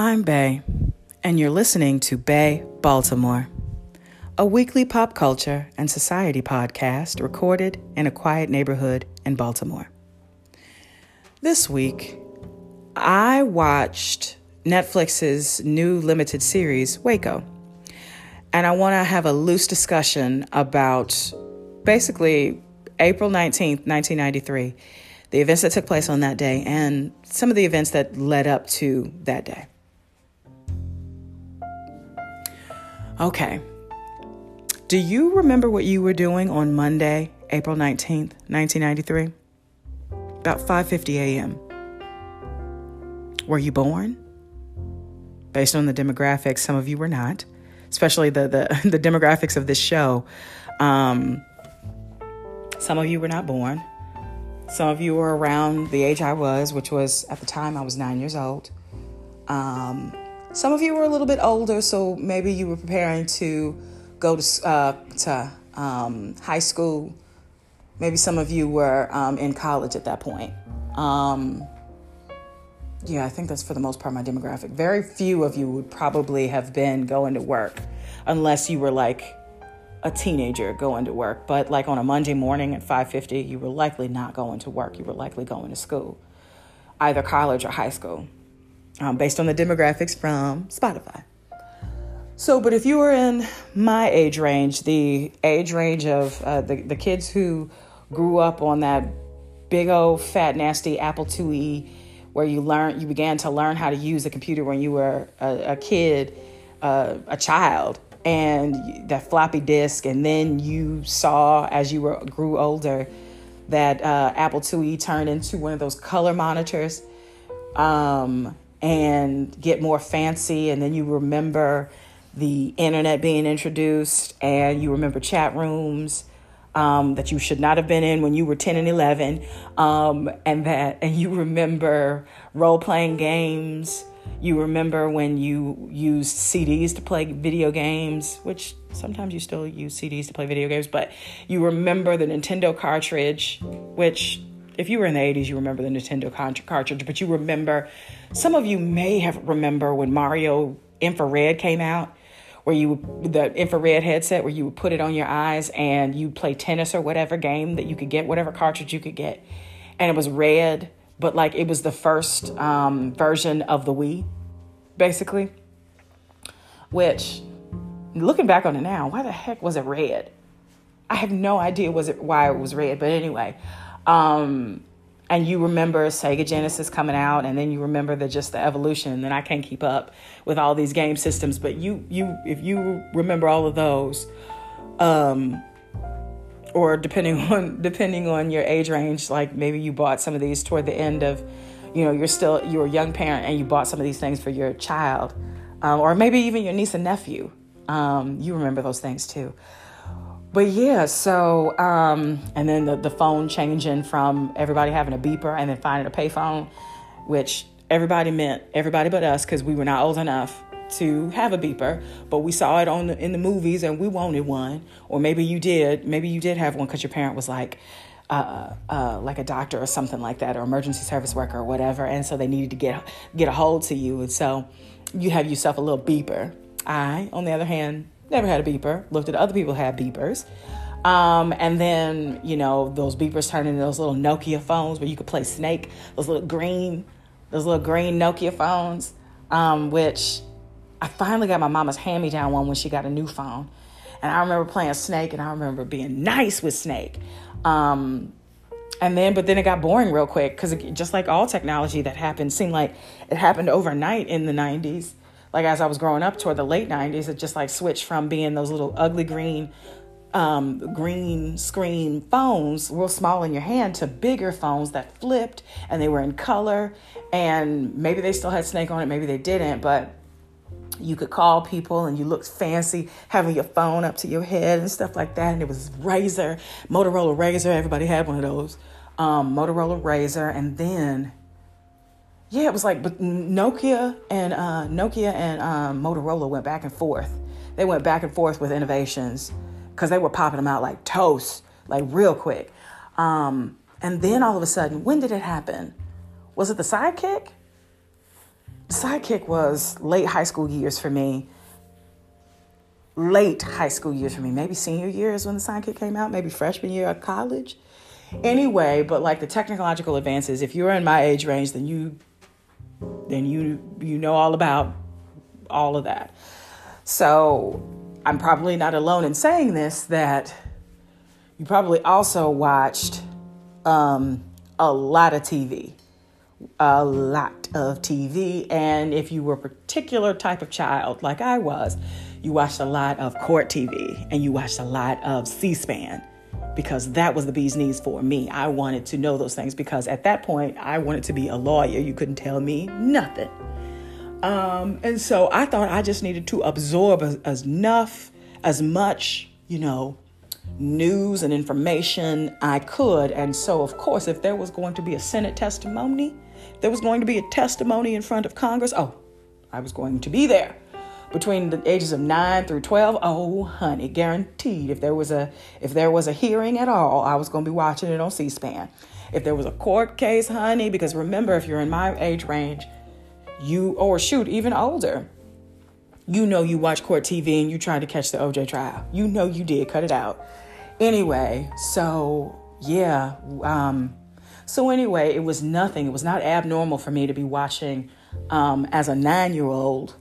I'm Bay, and you're listening to Bay Baltimore, a weekly pop culture and society podcast recorded in a quiet neighborhood in Baltimore. This week, I watched Netflix's new limited series, Waco, and I want to have a loose discussion about basically April 19th, 1993, the events that took place on that day, and some of the events that led up to that day. Okay. Do you remember what you were doing on Monday, April 19th, 1993? About 5:50 a.m. Were you born? Based on the demographics, some of you were not, especially the the, the demographics of this show. Um, some of you were not born. Some of you were around the age I was, which was at the time I was nine years old. Um, some of you were a little bit older, so maybe you were preparing to go to uh, to um, high school. Maybe some of you were um, in college at that point. Um, yeah, I think that's for the most part my demographic. Very few of you would probably have been going to work unless you were like a teenager going to work. But like on a Monday morning at 5:50, you were likely not going to work. You were likely going to school, either college or high school, um, based on the demographics from Spotify. So, but if you were in my age range, the age range of uh, the the kids who grew up on that big old fat nasty Apple IIe, where you learn you began to learn how to use a computer when you were a, a kid, uh, a child and that floppy disk, and then you saw as you were grew older that uh, Apple IIe turned into one of those color monitors um, and get more fancy, and then you remember the internet being introduced, and you remember chat rooms. Um, that you should not have been in when you were 10 and 11 um, and that and you remember role-playing games you remember when you used CDs to play video games, which sometimes you still use CDs to play video games, but you remember the Nintendo cartridge, which if you were in the 80s, you remember the Nintendo cartridge, but you remember, some of you may have remember when Mario Infrared came out, where you the infrared headset where you would put it on your eyes and you play tennis or whatever game that you could get, whatever cartridge you could get, and it was red but like it was the first um, version of the Wii, basically. Which, looking back on it now, why the heck was it red? I have no idea was it why it was red, but anyway. Um, and you remember Sega Genesis coming out, and then you remember the just the evolution. And then I can't keep up with all these game systems, but you you if you remember all of those, um, or depending on depending on your age range like maybe you bought some of these toward the end of you know you're still you're a young parent and you bought some of these things for your child um, or maybe even your niece and nephew um, you remember those things too but yeah so um, and then the, the phone changing from everybody having a beeper and then finding a payphone which everybody meant everybody but us because we were not old enough to have a beeper, but we saw it on the, in the movies and we wanted one. Or maybe you did. Maybe you did have one because your parent was like, uh, uh, like a doctor or something like that, or emergency service worker or whatever, and so they needed to get get a hold to you, and so you have yourself a little beeper. I, on the other hand, never had a beeper. Looked at other people had beepers. Um, and then, you know, those beepers turned into those little Nokia phones where you could play Snake, those little green, those little green Nokia phones, um, which I finally got my mama's hand me down one when she got a new phone. And I remember playing Snake and I remember being nice with Snake. Um, and then, but then it got boring real quick because just like all technology that happened, seemed like it happened overnight in the 90s. Like as I was growing up toward the late 90s, it just like switched from being those little ugly green um, green screen phones, real small in your hand, to bigger phones that flipped and they were in color. And maybe they still had Snake on it, maybe they didn't, but you could call people and you looked fancy having your phone up to your head and stuff like that. And it was Razr, Motorola Razr. Everybody had one of those. Um, Motorola Razr. And then, yeah, it was like but Nokia and uh, Nokia and um, Motorola went back and forth. They went back and forth with innovations because they were popping them out like toast, like real quick. Um, and then all of a sudden, when did it happen? Was it the sidekick? The Sidekick was late high school years for me. Late high school years for me. Maybe senior years when the Sidekick came out, maybe freshman year of college. Anyway, but like the technological advances, if you're in my age range, then you then you you know all about all of that. So I'm probably not alone in saying this that you probably also watched um, a lot of TV. A lot of TV. And if you were a particular type of child, like I was, you watched a lot of court TV and you watched a lot of C SPAN because that was the bee's knees for me. I wanted to know those things because at that point, I wanted to be a lawyer. You couldn't tell me nothing. Um, and so I thought I just needed to absorb as, as enough, as much, you know, news and information I could. And so, of course, if there was going to be a Senate testimony, there was going to be a testimony in front of Congress. Oh, I was going to be there between the ages of 9 through 12 oh honey guaranteed. If there was a if there was a hearing at all i was going to be watching it on c-span. If there was a court case honey because remember if you're in my age range you or shoot even older you know you watch court tv and you tried to catch the oj trial. You know you did cut it out. Anyway so yeah um so anyway it was nothing. It was not abnormal for me to be watching um, as a nine year old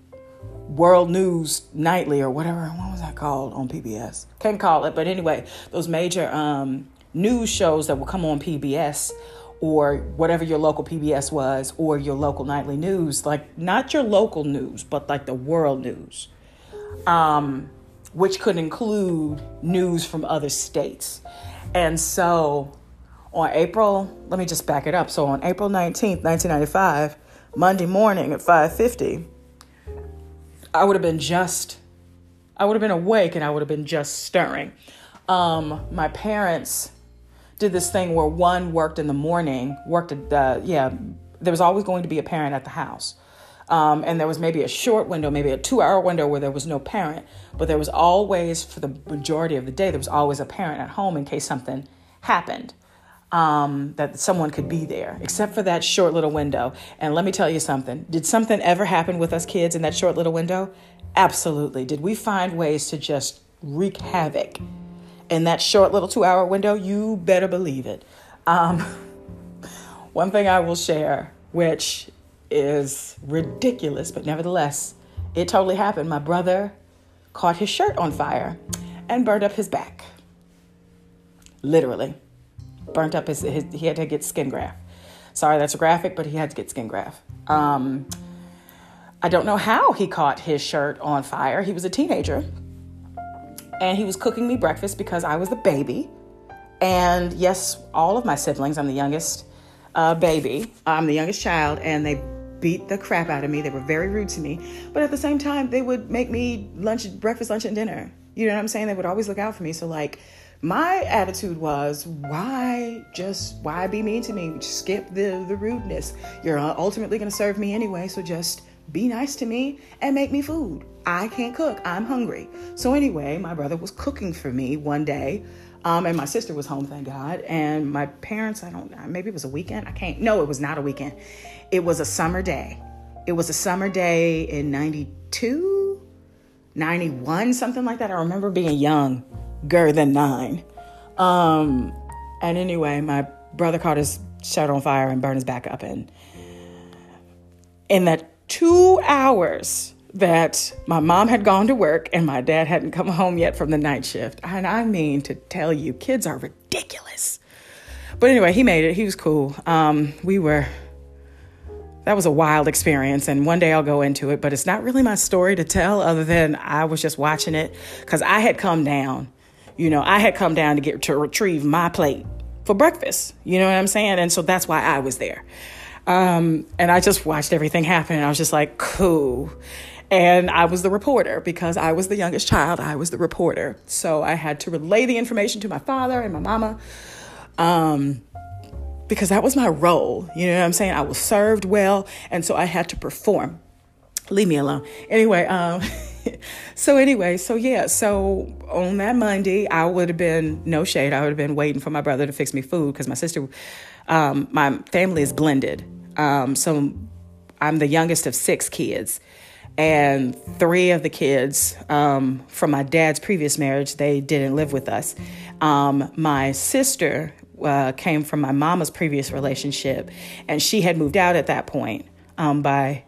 World News Nightly or whatever. What was that called on PBS? Can't call it, but anyway, those major um, news shows that will come on PBS or whatever your local PBS was or your local nightly news, like not your local news, but like the world news, um, which could include news from other states. And so on April, let me just back it up. So on April 19th, 1995, Monday morning at 550, I would have been just, I would have been awake and I would have been just stirring. Um, my parents did this thing where one worked in the morning, worked at the, yeah, there was always going to be a parent at the house. Um, and there was maybe a short window, maybe a two hour window where there was no parent, but there was always, for the majority of the day, there was always a parent at home in case something happened um, that someone could be there, except for that short little window. And let me tell you something did something ever happen with us kids in that short little window? Absolutely. Did we find ways to just wreak havoc in that short little two hour window? You better believe it. Um, one thing I will share, which is ridiculous, but nevertheless, it totally happened. My brother caught his shirt on fire and burned up his back. Literally burnt up his, his he had to get skin graft. Sorry, that's graphic, but he had to get skin graft. Um, I don't know how he caught his shirt on fire. He was a teenager. And he was cooking me breakfast because I was the baby. And yes, all of my siblings, I'm the youngest uh, baby, I'm the youngest child, and they beat the crap out of me. They were very rude to me. But at the same time, they would make me lunch, breakfast, lunch, and dinner. You know what I'm saying? They would always look out for me. So, like, my attitude was why just why be mean to me? Skip the the rudeness. You're ultimately going to serve me anyway so just be nice to me and make me food. I can't cook. I'm hungry. So anyway my brother was cooking for me one day. Um, and my sister was home thank god. And my parents i don't maybe it was a weekend i can't no it was not a weekend. It was a summer day. It was a summer day in 92 91 something like that. I remember being young girl than nine. Um, and anyway, my brother caught his shirt on fire and burned his back up. And in that two hours that my mom had gone to work and my dad hadn't come home yet from the night shift, and I mean to tell you, kids are ridiculous. But anyway, he made it. He was cool. Um, we were that was a wild experience and one day I'll go into it, but it's not really my story to tell other than I was just watching it cuz I had come down you know, I had come down to get to retrieve my plate for breakfast. You know what I'm saying? And so that's why I was there. Um, and I just watched everything happen. I was just like, cool. And I was the reporter because I was the youngest child. I was the reporter. So I had to relay the information to my father and my mama. Um, because that was my role. You know what I'm saying? I was served well. And so I had to perform. Leave me alone. Anyway, um, so anyway, so yeah, so on that Monday, I would have been no shade. I would have been waiting for my brother to fix me food because my sister, um, my family is blended. Um, so I'm the youngest of six kids. And three of the kids um, from my dad's previous marriage, they didn't live with us. Um, my sister uh, came from my mama's previous relationship, and she had moved out at that point um, by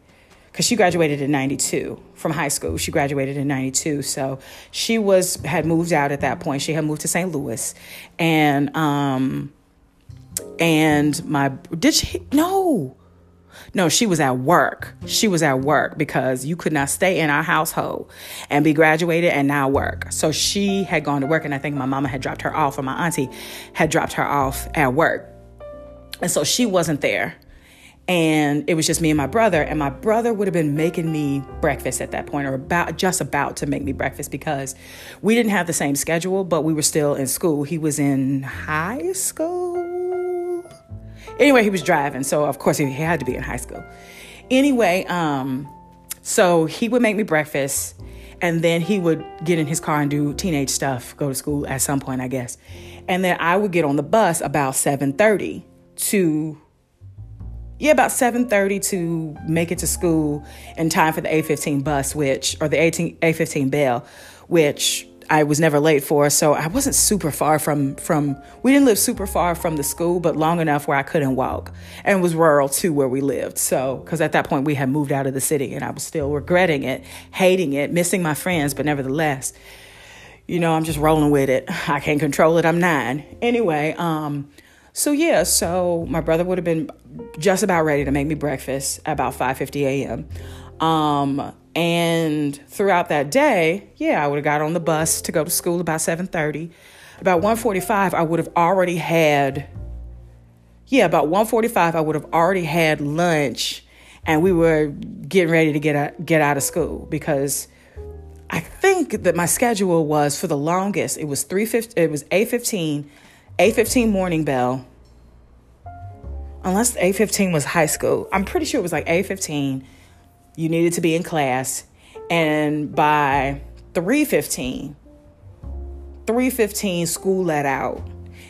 because she graduated in 92 from high school she graduated in 92 so she was had moved out at that point she had moved to st louis and um and my did she no no, she was at work. She was at work because you could not stay in our household and be graduated and now work. So she had gone to work, and I think my mama had dropped her off, or my auntie had dropped her off at work. And so she wasn't there. And it was just me and my brother. And my brother would have been making me breakfast at that point, or about just about to make me breakfast because we didn't have the same schedule, but we were still in school. He was in high school Anyway, he was driving, so of course he had to be in high school. Anyway, um, so he would make me breakfast, and then he would get in his car and do teenage stuff, go to school at some point, I guess. And then I would get on the bus about 7:30 to yeah, about 7:30 to make it to school in time for the A15 bus, which or the A15 bell, which I was never late for, so I wasn't super far from from. We didn't live super far from the school, but long enough where I couldn't walk, and was rural too where we lived. So, because at that point we had moved out of the city, and I was still regretting it, hating it, missing my friends, but nevertheless, you know, I'm just rolling with it. I can't control it. I'm nine anyway. Um, so yeah, so my brother would have been just about ready to make me breakfast about 5:50 a.m. Um, and throughout that day, yeah, I would have got on the bus to go to school about 7:30. About 1:45, I would have already had yeah, about 1:45 I would have already had lunch and we were getting ready to get out, get out of school because I think that my schedule was for the longest it was 3:50 it was 8:15 8:15 morning bell. Unless 8:15 was high school. I'm pretty sure it was like 8:15 you needed to be in class. And by 3:15 3:15 school let out.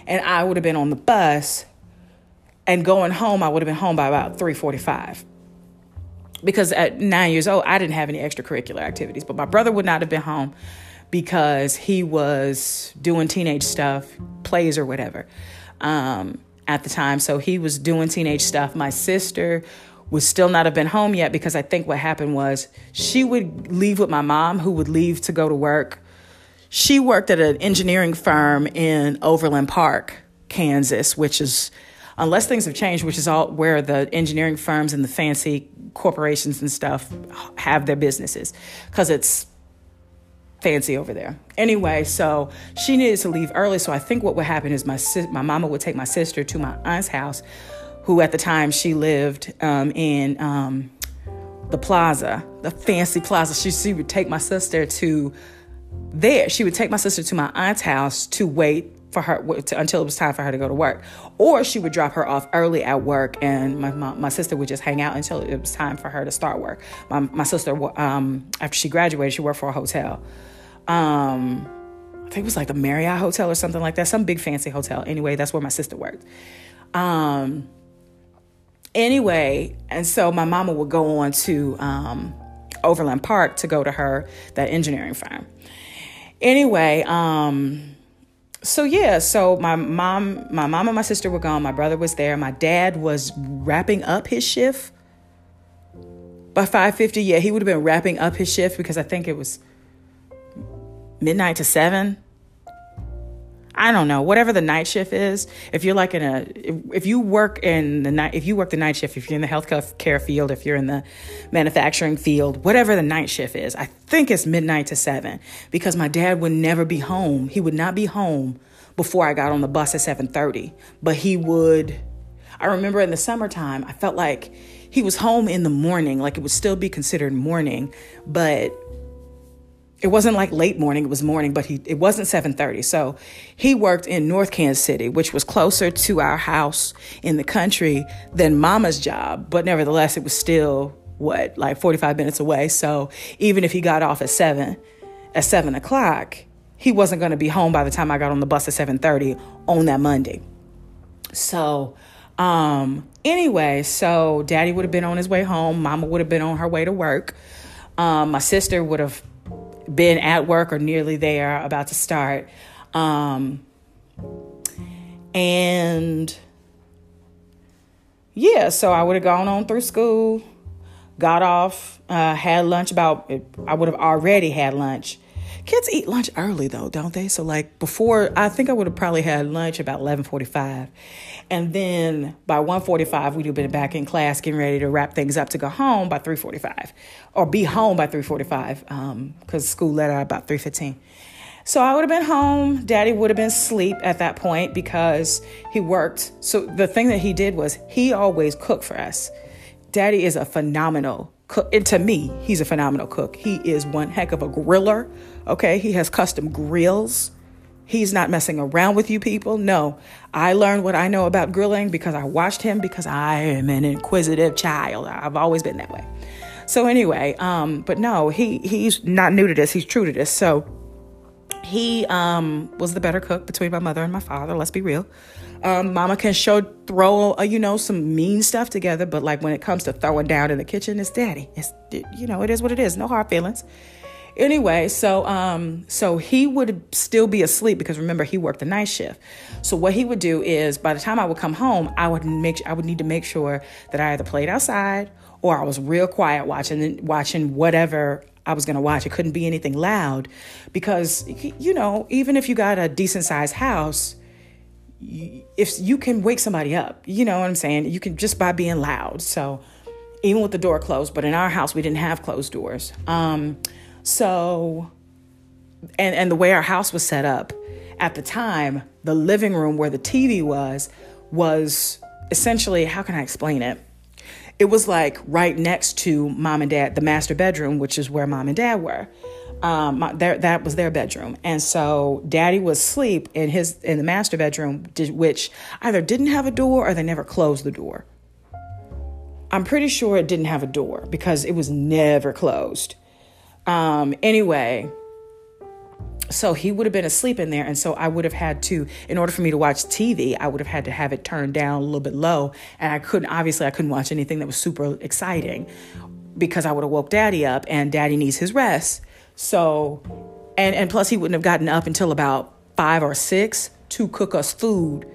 And I would have been on the bus. And going home I would have been home by about 3:45 because at 9 years old I didn't have any extracurricular activities but my brother would not have been home because he was doing teenage stuff plays or whatever um, at the time. So he was doing teenage stuff. My sister would still not have been home yet because I think what happened was she would leave with my mom, who would leave to go to work. She worked at an engineering firm in Overland Park, Kansas, which is, unless things have changed, which is all where the engineering firms and the fancy corporations and stuff have their businesses. Because it's fancy over there. Anyway, so she needed to leave early. So I think what would happen is my my mama would take my sister to my aunt's house who at the time she lived um, in um, the plaza, the fancy plaza. She, she would take my sister to there. She would take my sister to my aunt's house to wait for her to, until it was time for her to go to work, or she would drop her off early at work, and my my, my sister would just hang out until it was time for her to start work. My my sister, um, after she graduated, she worked for a hotel. Um, I think it was like the Marriott Hotel or something like that, some big fancy hotel. Anyway, that's where my sister worked. Um, anyway, and so my mama would go on to um, Overland Park to go to her that engineering firm. Anyway, um, so yeah, so my mom, my mom and my sister were gone. My brother was there. My dad was wrapping up his shift by 5:50. Yeah, he would have been wrapping up his shift because I think it was midnight to 7 I don't know, whatever the night shift is. If you're like in a, if, if you work in the night, if you work the night shift, if you're in the healthcare field, if you're in the manufacturing field, whatever the night shift is, I think it's midnight to seven because my dad would never be home. He would not be home before I got on the bus at 7:30, but he would. I remember in the summertime, I felt like he was home in the morning, like it would still be considered morning, but it wasn't like late morning it was morning but he it wasn't 7:30 so he worked in North Kansas City which was closer to our house in the country than mama's job but nevertheless it was still what like 45 minutes away. So even if he got off at 7 at 7 o'clock he wasn't going to be home by the time I got on the bus at 7:30 on that Monday. So Um, anyway, so daddy would have been on his way home, mama would have been on her way to work. Um, my sister would have been at work or nearly there, about to start. Um, and yeah, so I would have gone on through school, got off, uh, had lunch about, I would have already had lunch Kids eat lunch early though, don't they? So like before, I think I would have probably had lunch about 11:45. And then by 1:45, we'd have been back in class getting ready to wrap things up to go home by 3:45 or be home by 3:45 um cuz school let out about 3:15. So I would have been home. Daddy would have been asleep at that point because he worked. So the thing that he did was he always cooked for us. Daddy is a phenomenal cook. And to me, he's a phenomenal cook. He is one heck of a griller. Okay. He has custom grills. He's not messing around with you people. No, I learned what I know about grilling because I watched him because I am an inquisitive child. I've always been that way. So anyway, um, but no, he he's not new to this. He's true to this. So he um, was the better cook between my mother and my father. Let's be real. Um, mama can show throw uh, you know some mean stuff together, but like when it comes to throwing down in the kitchen, it's daddy. It's you know it is what it is. No hard feelings. Anyway, so um, so he would still be asleep because remember he worked the night shift. So what he would do is by the time I would come home, I would make I would need to make sure that I either played outside or I was real quiet watching watching whatever I was going to watch. It couldn't be anything loud because you know even if you got a decent sized house if you can wake somebody up, you know what I'm saying? You can just by being loud. So even with the door closed, but in our house we didn't have closed doors. Um, so and and the way our house was set up at the time, the living room where the TV was was essentially how can I explain it? It was like right next to mom and dad, the master bedroom, which is where mom and dad were um, my, that was their bedroom, and so Daddy was asleep in his in the master bedroom, which either didn't have a door or they never closed the door. I'm pretty sure it didn't have a door because it was never closed. Um, anyway, so he would have been asleep in there, and so I would have had to, in order for me to watch TV, I would have had to have it turned down a little bit low, and I couldn't obviously I couldn't watch anything that was super exciting because I would have woke Daddy up, and Daddy needs his rest. So, and and plus he wouldn't have gotten up until about five or six to cook us food,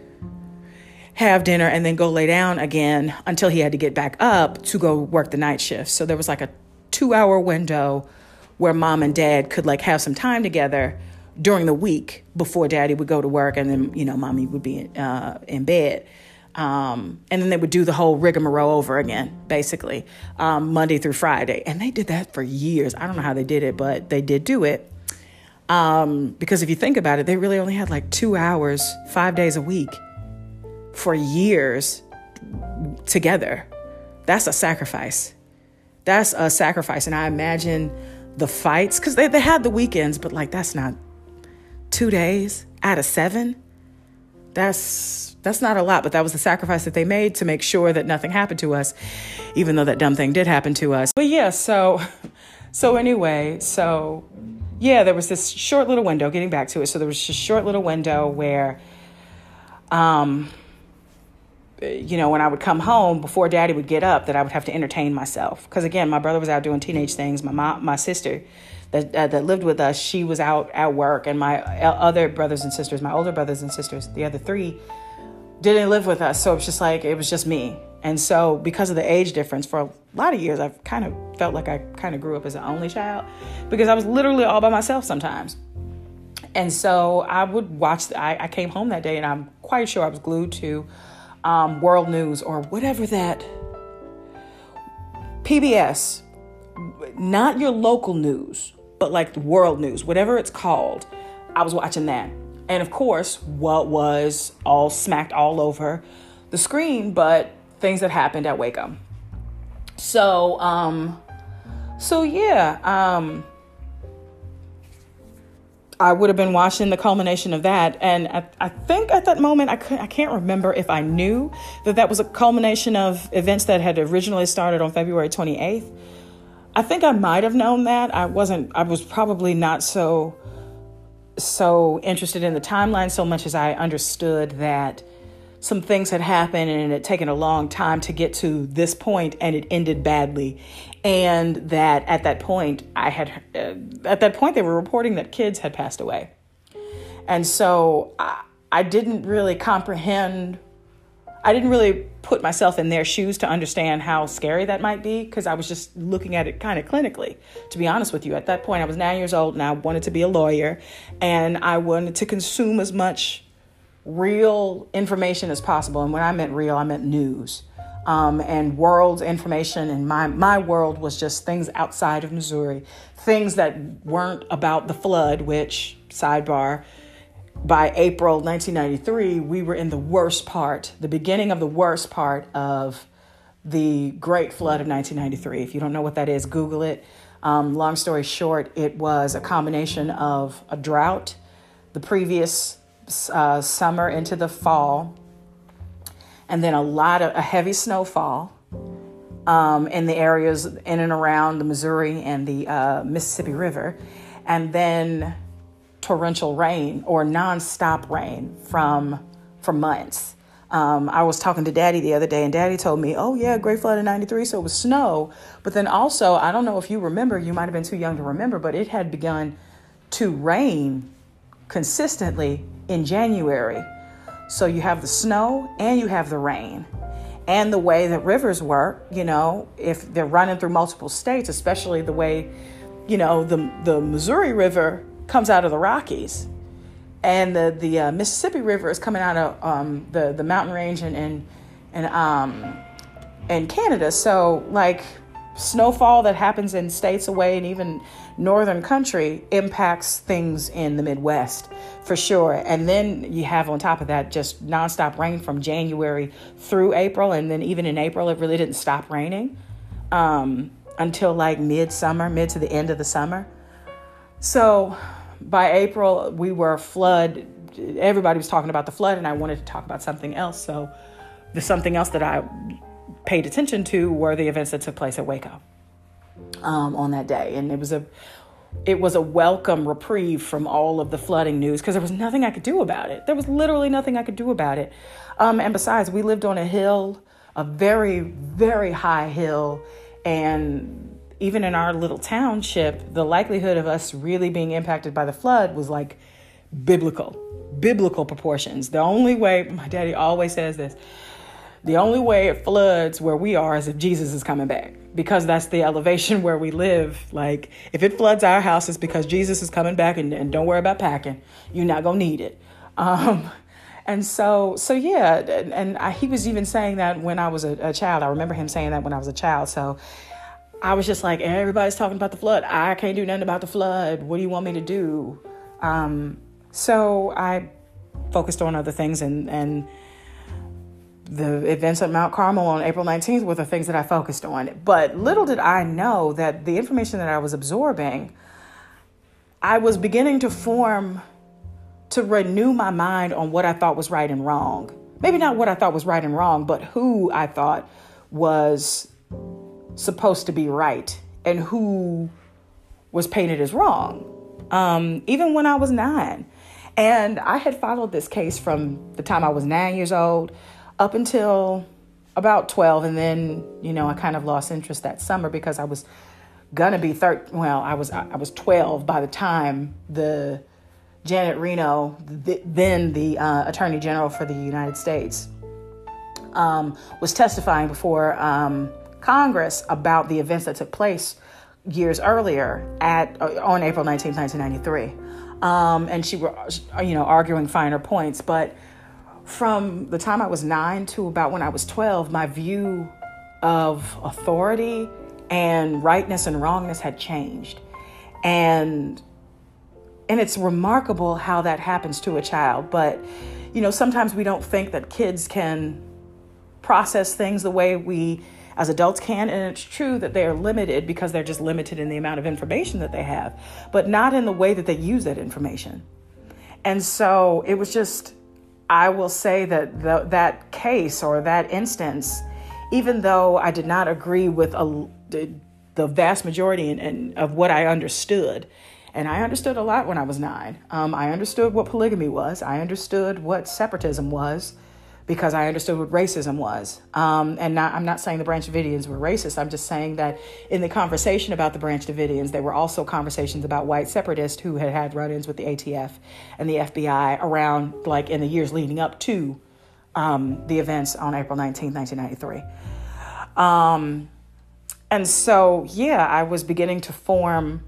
have dinner, and then go lay down again until he had to get back up to go work the night shift. So there was like a two hour window where mom and dad could like have some time together during the week before daddy would go to work and then you know mommy would be uh, in bed um, and then they would do the whole rigmarole over again, basically, um, Monday through Friday. And they did that for years. I don't know how they did it, but they did do it. Um, because if you think about it, they really only had like two hours, five days a week for years together. That's a sacrifice. That's a sacrifice. And I imagine the fights, because they, they had the weekends, but like that's not two days out of seven. That's that's not a lot, but that was the sacrifice that they made to make sure that nothing happened to us, even though that dumb thing did happen to us. But yeah, so so anyway, so yeah, there was this short little window, getting back to it. So there was this short little window where um you know, when I would come home before daddy would get up, that I would have to entertain myself. Because again, my brother was out doing teenage things. My mom, my sister that, uh, that lived with us, she was out at work. And my uh, other brothers and sisters, my older brothers and sisters, the other three, didn't live with us. So it's just like, it was just me. And so, because of the age difference, for a lot of years, I've kind of felt like I kind of grew up as an only child because I was literally all by myself sometimes. And so I would watch, the, I, I came home that day and I'm quite sure I was glued to um, World News or whatever that PBS, not your local news, but like the world news, whatever it's called. I was watching that. And of course, what was all smacked all over the screen, but things that happened at Waco. So, um, so yeah, um, I would have been watching the culmination of that, and I, I think at that moment I I can't remember if I knew that that was a culmination of events that had originally started on February 28th. I think I might have known that. I wasn't. I was probably not so so interested in the timeline so much as I understood that some things had happened and it had taken a long time to get to this point and it ended badly. And that at that point i had uh, at that point they were reporting that kids had passed away. And so I, I didn't really comprehend I didn't really put myself in their shoes to understand how scary that might be because I was just looking at it kind of clinically. To be honest with you, at that point, I was nine years old and I wanted to be a lawyer and I wanted to consume as much real information as possible. And when I meant real, I meant news. Um, and world information, and my, my world was just things outside of Missouri, things that weren't about the flood, which, sidebar, by April 1993, we were in the worst part, the beginning of the worst part of the Great Flood of 1993. If you don't know what that is, Google it. Um, long story short, it was a combination of a drought the previous uh, summer into the fall, and then a lot of a heavy snowfall um, in the areas in and around the Missouri and the uh, Mississippi River, and then torrential rain or nonstop rain from for months. Um, I was talking to Daddy the other day, and Daddy told me, "Oh yeah, Great Flood in '93, so it was snow." But then also, I don't know if you remember, you might have been too young to remember, but it had begun to rain consistently in January. So you have the snow and you have the rain. And the way that rivers work, you know, if they're running through multiple states, especially the way, you know, the the Missouri River comes out of the Rockies, and the the uh, Mississippi River is coming out of um, the the mountain range and and and um and Canada. So like snowfall that happens in states away and even northern country impacts things in the Midwest for sure. And then you have on top of that just nonstop rain from January through April, and then even in April it really didn't stop raining um, until like midsummer, mid to the end of the summer. So by April, we were flood. Everybody was talking about the flood, and I wanted to talk about something else. So the something else that I paid attention to were the events that took place at Waco um, on that day, and it was a it was a welcome reprieve from all of the flooding news because there was nothing I could do about it. There was literally nothing I could do about it. Um, and besides, we lived on a hill, a very very high hill, and even in our little township, the likelihood of us really being impacted by the flood was like biblical, biblical proportions. The only way, my daddy always says this, the only way it floods where we are is if Jesus is coming back because that's the elevation where we live. Like, if it floods our house, it's because Jesus is coming back and, and don't worry about packing. You're not going to need it. Um, and so, so yeah, and, I, he was even saying that when I was a, a child. I remember him saying that when I was a child. So I was just like, everybody's talking about the flood. I can't do nothing about the flood. What do you want me to do? Um, so I focused on other things, and, and the events at Mount Carmel on April 19th were the things that I focused on. But little did I know that the information that I was absorbing, I was beginning to form, to renew my mind on what I thought was right and wrong. Maybe not what I thought was right and wrong, but who I thought was supposed to be right and who was painted as wrong, um, even when I was nine. And I had followed this case from the time I was nine years old up until about 12. And then, you know, I kind of lost interest that summer because I was gonna be 13. Well, I was, I was 12 by the time the Janet Reno, the, then the uh, Attorney General for the United States, um, was testifying before um, Congress about the events that took place years earlier at uh, on April 19, 1993. Um, and she were, you know, arguing finer points. But from the time I was nine to about when I was 12, my view of authority and rightness and wrongness had changed. And and it's remarkable how that happens to a child. But, you know, sometimes we don't think that kids can process things the way we as adults can. And it's true that they are limited because they're just limited in the amount of information that they have, but not in the way that they use that information. And so it was just, I will say that the, that case or that instance, even though I did not agree with a, the, vast majority in, in, of what I understood, and I understood a lot when I was nine. Um, I understood what polygamy was. I understood what separatism was because I understood what racism was. Um, and not, I'm not saying the Branch Davidians were racist. I'm just saying that in the conversation about the Branch Davidians, there were also conversations about white separatists who had had run ins with the ATF and the FBI around, like, in the years leading up to um, the events on April 19, 1993. Um, and so, yeah, I was beginning to form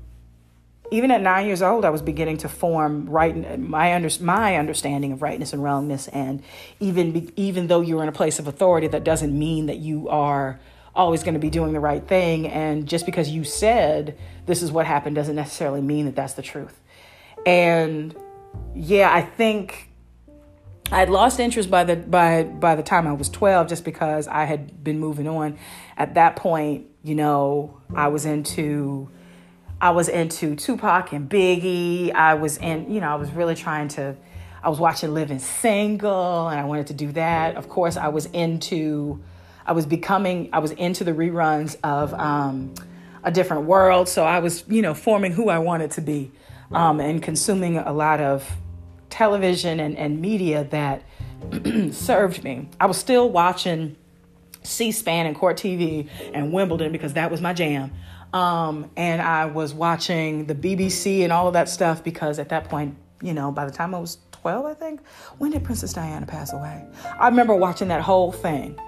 even at nine years old, I was beginning to form right my under, my understanding of rightness and wrongness, and even even though you're in a place of authority, that doesn't mean that you are always going to be doing the right thing. And just because you said this is what happened doesn't necessarily mean that that's the truth. And yeah, I think I'd lost interest by the by by the time I was 12 just because I had been moving on. At that point, you know, I was into I was into Tupac and Biggie. I was in, you know, I was really trying to, I was watching Living Single and I wanted to do that. Of course, I was into, I was becoming, I was into the reruns of um, A Different World. So I was, you know, forming who I wanted to be um, and consuming a lot of television and, and media that served me. I was still watching C SPAN and Court TV and Wimbledon because that was my jam. Um, and I was watching the BBC and all of that stuff because at that point, you know, by the time I was 12, I think, when did Princess Diana pass away? I remember watching that whole thing.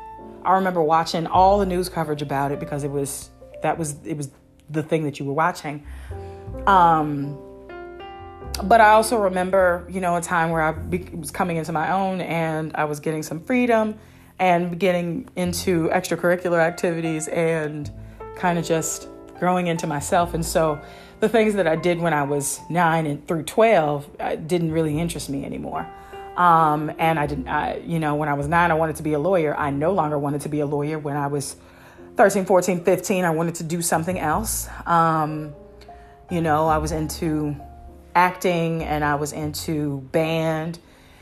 I remember watching all the news coverage about it because it was that was it was the thing that you were watching. Um, but I also remember, you know, a time where I be, was coming into my own and I was getting some freedom and getting into extracurricular activities and kind of just growing into myself. And so the things that I did when I was nine and through 12 uh, didn't really interest me anymore. Um, and I didn't, I, you know, when I was nine, I wanted to be a lawyer. I no longer wanted to be a lawyer. When I was 13, 14, 15, I wanted to do something else. Um, you know, I was into acting and I was into band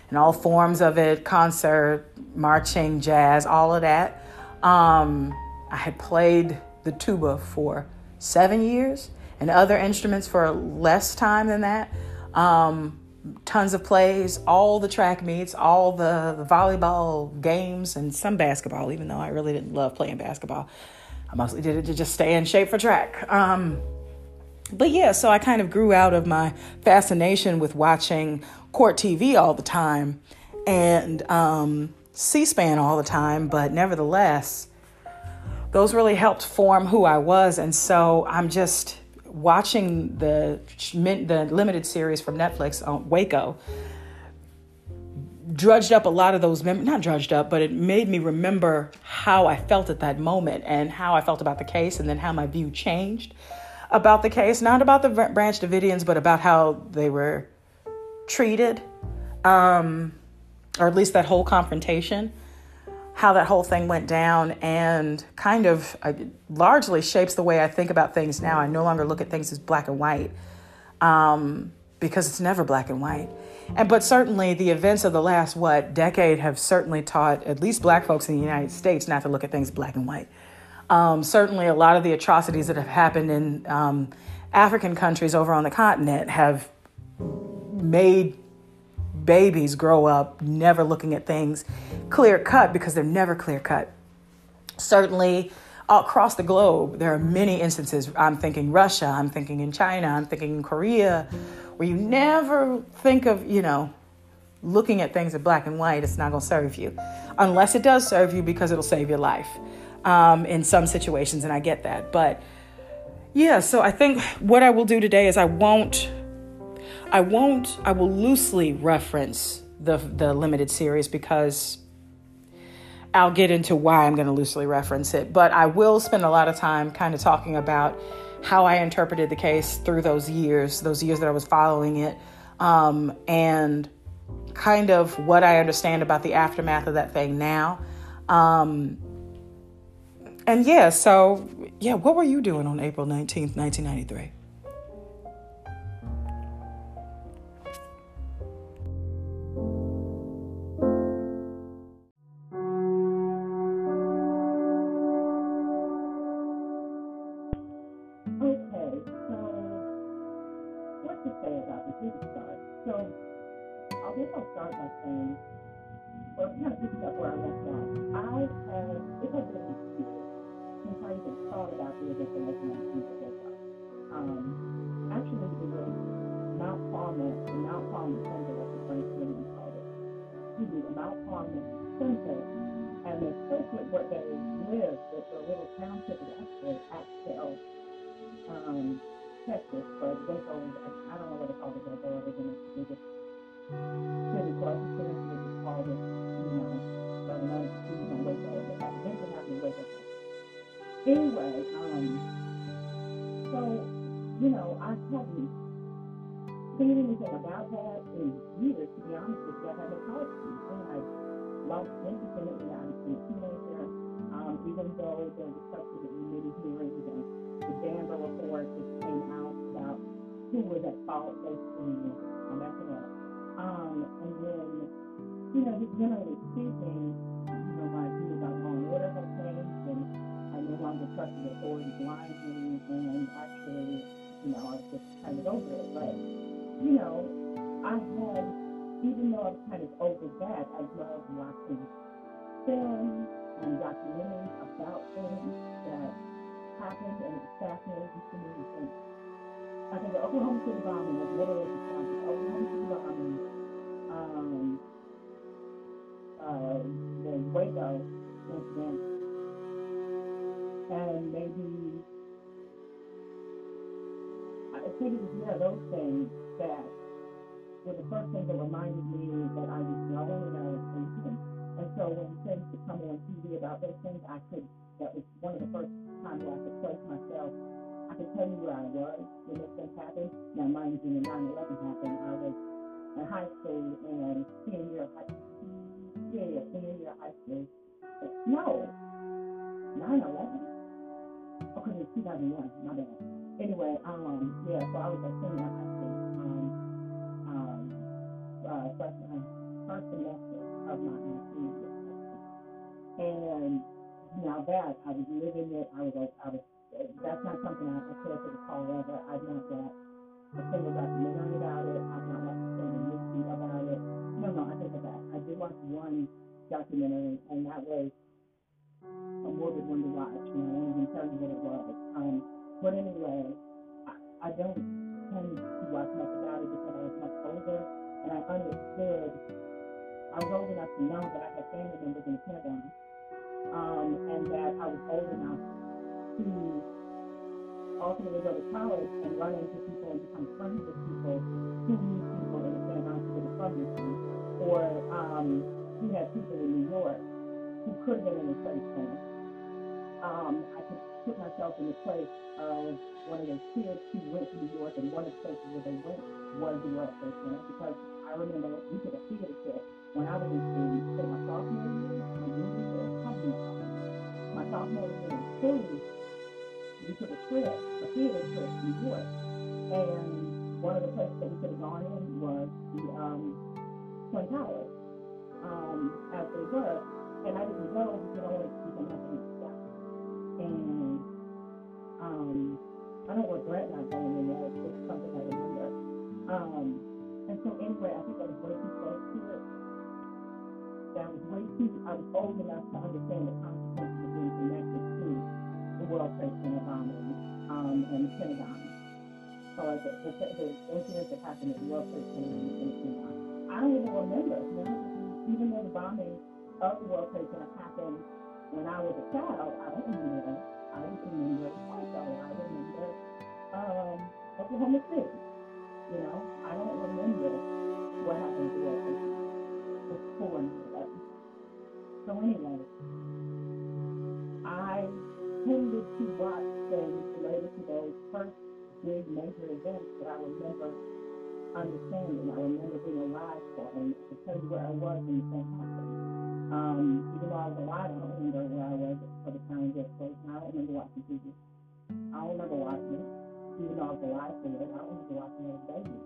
and all forms of it concert, marching, jazz, all of that. Um, I had played the tuba for seven years, and other instruments for less time than that. Um, tons of plays, all the track meets, all the, volleyball games, and some basketball, even though I really didn't love playing basketball. I mostly did it to just stay in shape for track. Um, but yeah, so I kind of grew out of my fascination with watching court TV all the time and um, C SPAN all the time, but nevertheless, those really helped form who I was. And so I'm just watching the the limited series from Netflix on Waco drudged up a lot of those mem- not drudged up but it made me remember how I felt at that moment and how I felt about the case and then how my view changed about the case not about the Branch Davidians but about how they were treated um, or at least that whole confrontation how that whole thing went down and kind of uh, largely shapes the way I think about things now. I no longer look at things as black and white um, because it's never black and white. And but certainly the events of the last what decade have certainly taught at least black folks in the United States not to look at things black and white. Um, certainly, a lot of the atrocities that have happened in um, African countries over on the continent have made babies grow up never looking at things clear cut because they're never clear cut. Certainly, across the globe, there are many instances. I'm thinking Russia, I'm thinking in China, I'm thinking in Korea, where you never think of, you know, looking at things in black and white. It's not going to serve you, unless it does serve you because it'll save your life um, in some situations, and I get that. But yeah, so I think what I will do today is I won't I won't, I will loosely reference the, the limited series because I'll get into why I'm going to loosely reference it. But I will spend a lot of time kind of talking about how I interpreted the case through those years, those years that I was following it, um, and kind of what I understand about the aftermath of that thing now. Um, and yeah, so yeah, what were you doing on April 19th, 1993? start by saying, well, kind of picking up where I left off. I had it has been a few years since I even thought about the information that I mentioned before. Um, actually, it was Mount Carmel, the Mount Carmel Center, as the French women called it. Excuse me, the Mount Carmel Center, and the placement where they lived, which a little township is actually Axtell, um, Texas, but they owned, I don't know what they called. it, they owned it, it's the biggest city close to it, they just called it, you know, eventually happened in Waco. Anyway, um, so, you know, I haven't seen anything about that in years, to be honest with you. I haven't talked to you. And I lost interest in it when I was a teenager, um, even though there was a many hearings and the Danforth report just came out about who was at fault, basically, up. Um, and then, you know, just generally speaking, you know, my view about law and order has changed, and I no longer trust the authorities blindly, and actually, you know, I just kind of over it. But, you know, I had, even though I'm kind of over that, I love watching films and documentaries about things that happened, and it's fascinating to me. And I think the Oklahoma City bombing was literally the Oklahoma City bombing, um, uh, the Waco incident, and maybe I think it was yeah those things that were the first things that reminded me that I was young and I was thinking. And so when things would come on TV about those things, I could, that was one of the first times where I could place myself. Could tell you where I was when those things happened. Now, mind you, when 9 11 happened, I was in high school and senior year of high school. Yeah, senior year of high school. No, 9 11? Okay, it was 2001, my bad. Anyway, um, yeah, so I was a senior high school. Um, um, uh, freshman, first semester of my senior year. And now that I was living it, I was I was. That's not something I, I care to recall ever. I've not got a single documentary about it. I've not watched a single movie about it. No, no, I take it back. I did watch one documentary, and that was a morbid one to watch. Know, I won't even tell you what it was. Um, but anyway, I, I don't tend to watch much about it because I was much older, and I understood. I was old enough to know that I had family members in the Pentagon um, and that I was old enough to ultimately go to college and run into people and become friends with people who knew people in the who were from Michigan, or um, who had people in New York who could have been in the Trade Center. Um, I could put myself in the place of one of those kids who went to New York, and one of the places where they went was the World Trade Center because I remember we took a theater trip when I was in school, say my sophomore year, my junior year, my sophomore year in school, we took a trip, a theater trip to New York, and one of the places that we could have gone in was the um, Twin Towers, um, as they were, and I didn't go because I wanted to see some of stuff, and um, I don't regret not going in there. It's just something I remember. Um, and so anyway, I think I was way too close to it. That was way too. I was old enough to understand the consequences of being connected to the World Trade Center bombing um, and the Pentagon. Or the, the, the incidents that happened at the World Trade Center and the Pentagon. I don't even remember. You know, even though the bombing of the World Trade Center happened when I was a child, I don't remember. I remember also. I remember um, Oklahoma City. You know, I don't remember what happened to us before 9 So anyway, I tended to watch things related to those first big major events that I remember understanding. I remember being alive for and tell you where I was when the thing happened. Um, even though I was alive, I don't remember where I was for the time it closed. I don't remember watching TV. I don't remember watching it. Even though I was alive for it, I don't remember watching it as a baby.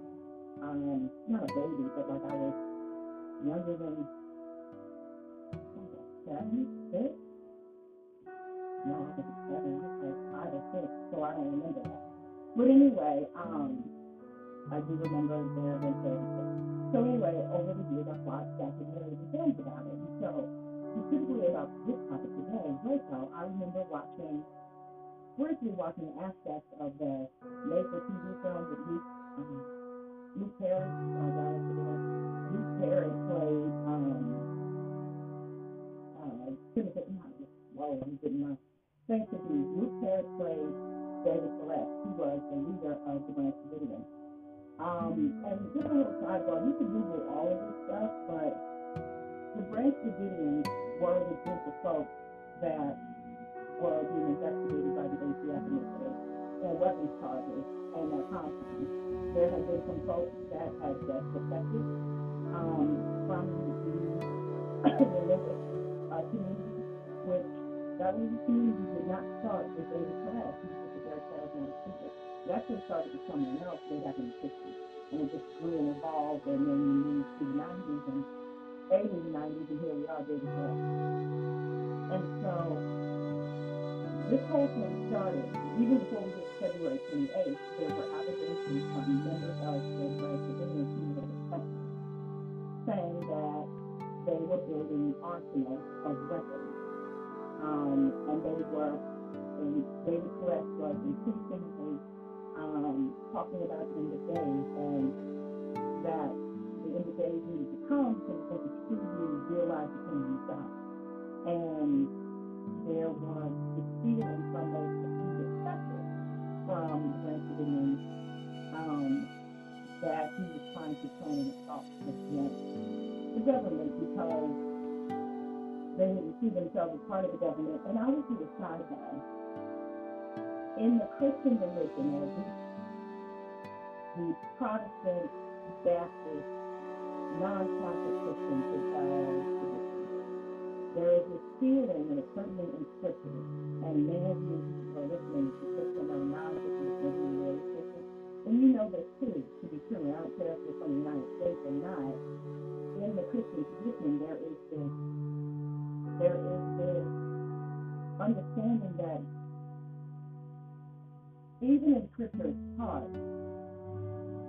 Um, not a baby, but like I was younger than seven, six. Think seven, like five or six, so I don't remember that. But anyway, um, I do remember there have been. So anyway, over the years I've watched documentaries and films about it. And so specifically about this topic today, Waco, I remember watching briefly watching aspects of the made TV film with Luke um, Luke Perry, uh, Luke Perry played, um, Timothy, not whoa, I'm getting my Ruth Harris played David Koresh. He was the leader of the Branch Davidians. Um, and just a little sidebar, you can Google all of this stuff, but the Branch Davidians were the group of folks that were being investigated by the ATF initially on weapons charges and their compound. There had been some folks that had just defected um, from the religious uh, community, which that religious community did not start with David Koresh, he was just a very charismatic speaker. It actually started with someone else way back in the 60s, and it just grew and evolved, and then we moved to the 90s and 80s and 90s, and here we are, David Koresh. And so this whole thing started even before we to February 28th. There were allegations from members of the Branch Davidian community saying that they were building arsenals of weapons. Um, and they were, and David Koresh was increasingly um, talking about the end of days and that the end of days needed to come that they could truly realize the kingdom of God. And there was feeling from those who accepted from Branch Davidians um, that he was trying to turn assault against the government because they didn't see themselves as part of the government. And I will do a sidebar. In the Christian religion, or the, the Protestant, Baptist, non-Catholic Christian there is this feeling, and it's certainly in Scripture, and many of you who are listening to Christian or non-Christian, and you know this too, to be true. I don't care if you're from the United States or not. In the Christian tradition, there is this, there is this understanding that even in Scripture it's taught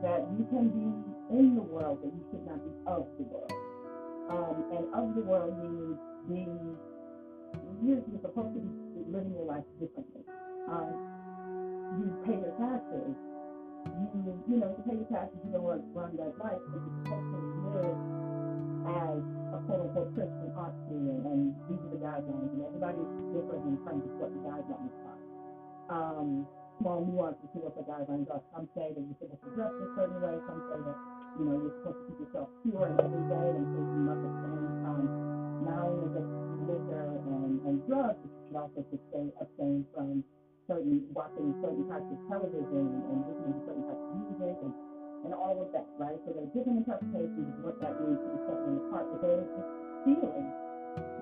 that you can be in the world, but you should not be of the world. Um, and of the world means being, you're, supposed to be living your life differently. Um, you pay your taxes. You, you know, to pay your taxes, you don't want to run that life, but you're supposed to live as a quote unquote Christian ought to, and, these are the guidelines, and everybody's different in terms of what the guidelines are. Um, small nuances to what the guidelines are. Some say that you're supposed to dress a certain way, some say that, you know, you're supposed to keep yourself pure and every day, and so you must abstain from not only just liquor and, and drugs, but also abstain, abstain from certain watching certain types of television and listening to certain types of music and, and all of that, right? So there are different interpretations of what that means to be separate and apart, but there is this feeling,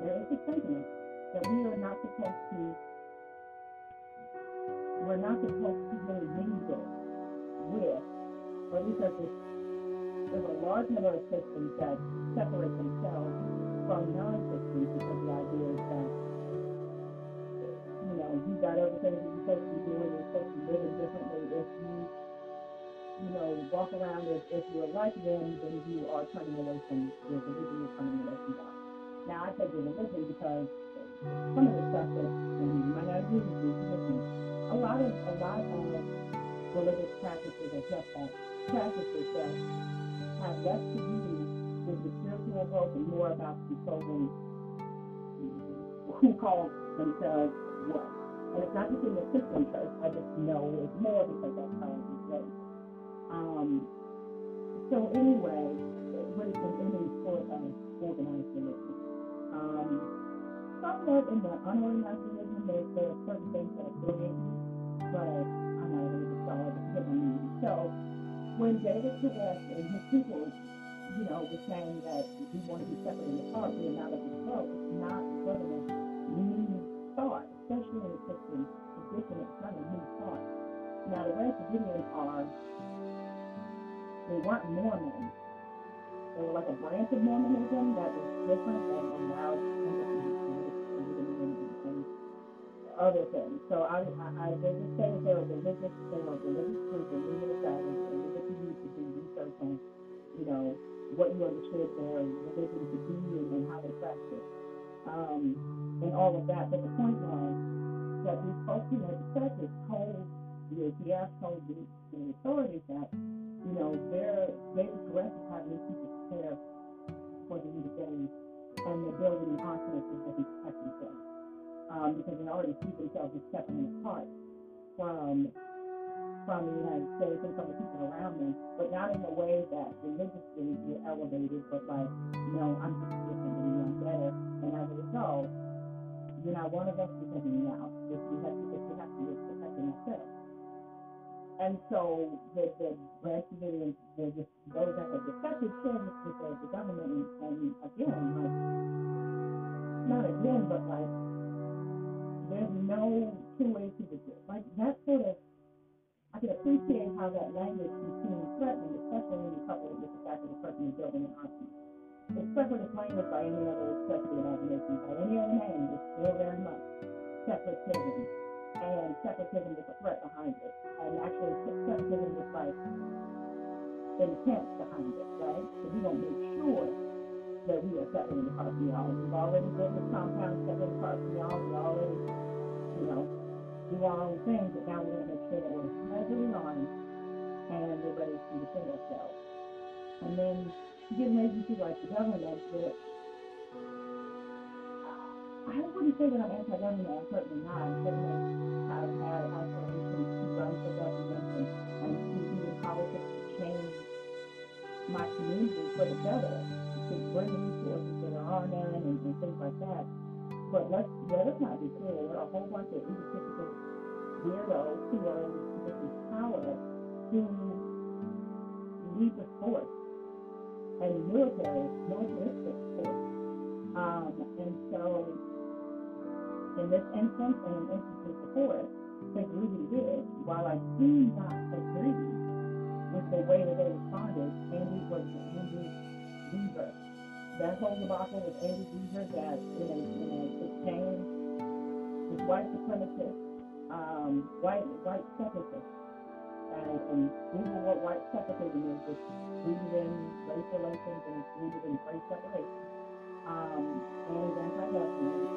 there is this sentiment that we are not supposed to we're not supposed to really mingle with, or at least there's, this, there's a large number of Christians that separate themselves from non-Christians because the idea is that, you know, you got everything that you're supposed to be doing, you're supposed to be living differently. If you, you know, walk around as if you're like them, then you are turning away from your religion, you're turning away from God. Now, I say your religion because some of the stuff that, and you might not agree with me, a lot of a lot of religious practices are just that practices that have less to do with the spiritual growth and more about controlling who calls themselves what. And it's not just in the Christian church. I just know it's more because that's how. Um, so anyway, what is in any sort of organized religion? Um, somewhat in the unorganized religion, there's there are certain things that affiliate you but I'm not solid to get my meaning. So when David Koresh and his people, you know, were saying that we want to be separate and apart, we are not of this world, it's not of a new thought, especially in the Christian tradition, it's not a new thought. Now the Branch Davidians are, they weren't Mormons. They were like a branch of Mormonism that was different and allowed people to do other things. So I, I, I they just say that they're a religious, they're a religious group, and and and leave it to you to do research on, you know, what you understood their religion to be and, and how they practice, um, and all of that. But the point was that these folks who had the churches told the ATF, told the, the authorities that, you know, they're, they were correct in having these people prepare for the end of days, and they're building an arsenal so they protect themselves. um, because they already see themselves as stepping apart from from the United States and from the people around them, but not in a way that religiously you're elevated, but like, no, I'm just different you, I'm better. And as a result, you're not one of us, you're me out. If you have to, you you're protecting yourself. And so the the branch Davidians, the, the those that have defected this with the, the government, and, and again, like not again, but like there's no two ways to do it. Like that sort of I can appreciate how that language can seem threatening, especially when you couple it with the fact that the person is building an argument. It's separate language by any other of the imagination, by any other name, it's still very much separatism. And separatism is a threat behind it. Intent behind it, right? So we don't make sure that we are separating apart from y'all. We've already built this compound separated apart from y'all. We already, you know, do our own things, but now we're going to make sure that we're heavily armed and we're ready to defend ourselves. And then you get an agency like the government that I wouldn't say that I'm anti-government. I'm certainly not. I certainly have had aspirations to run for government and, and to in politics to change my community for the better, to bring resources that are on there and, and things like that. But let's let us not be clear. There are a whole bunch of egotistical weirdos who are in positions of power who lead the force and military, militaristic force. Um, and so, in this instance and in instances before, they really did. While I do not agree with the way that they responded, Andy was Randy Weaver that whole debacle with Randy Weaver that in a, in a exchange with white supremacists, um, white white separatists, and, and Google what white separatism is. It's rooted in race relations and rooted in race separation. Um, and anti-government.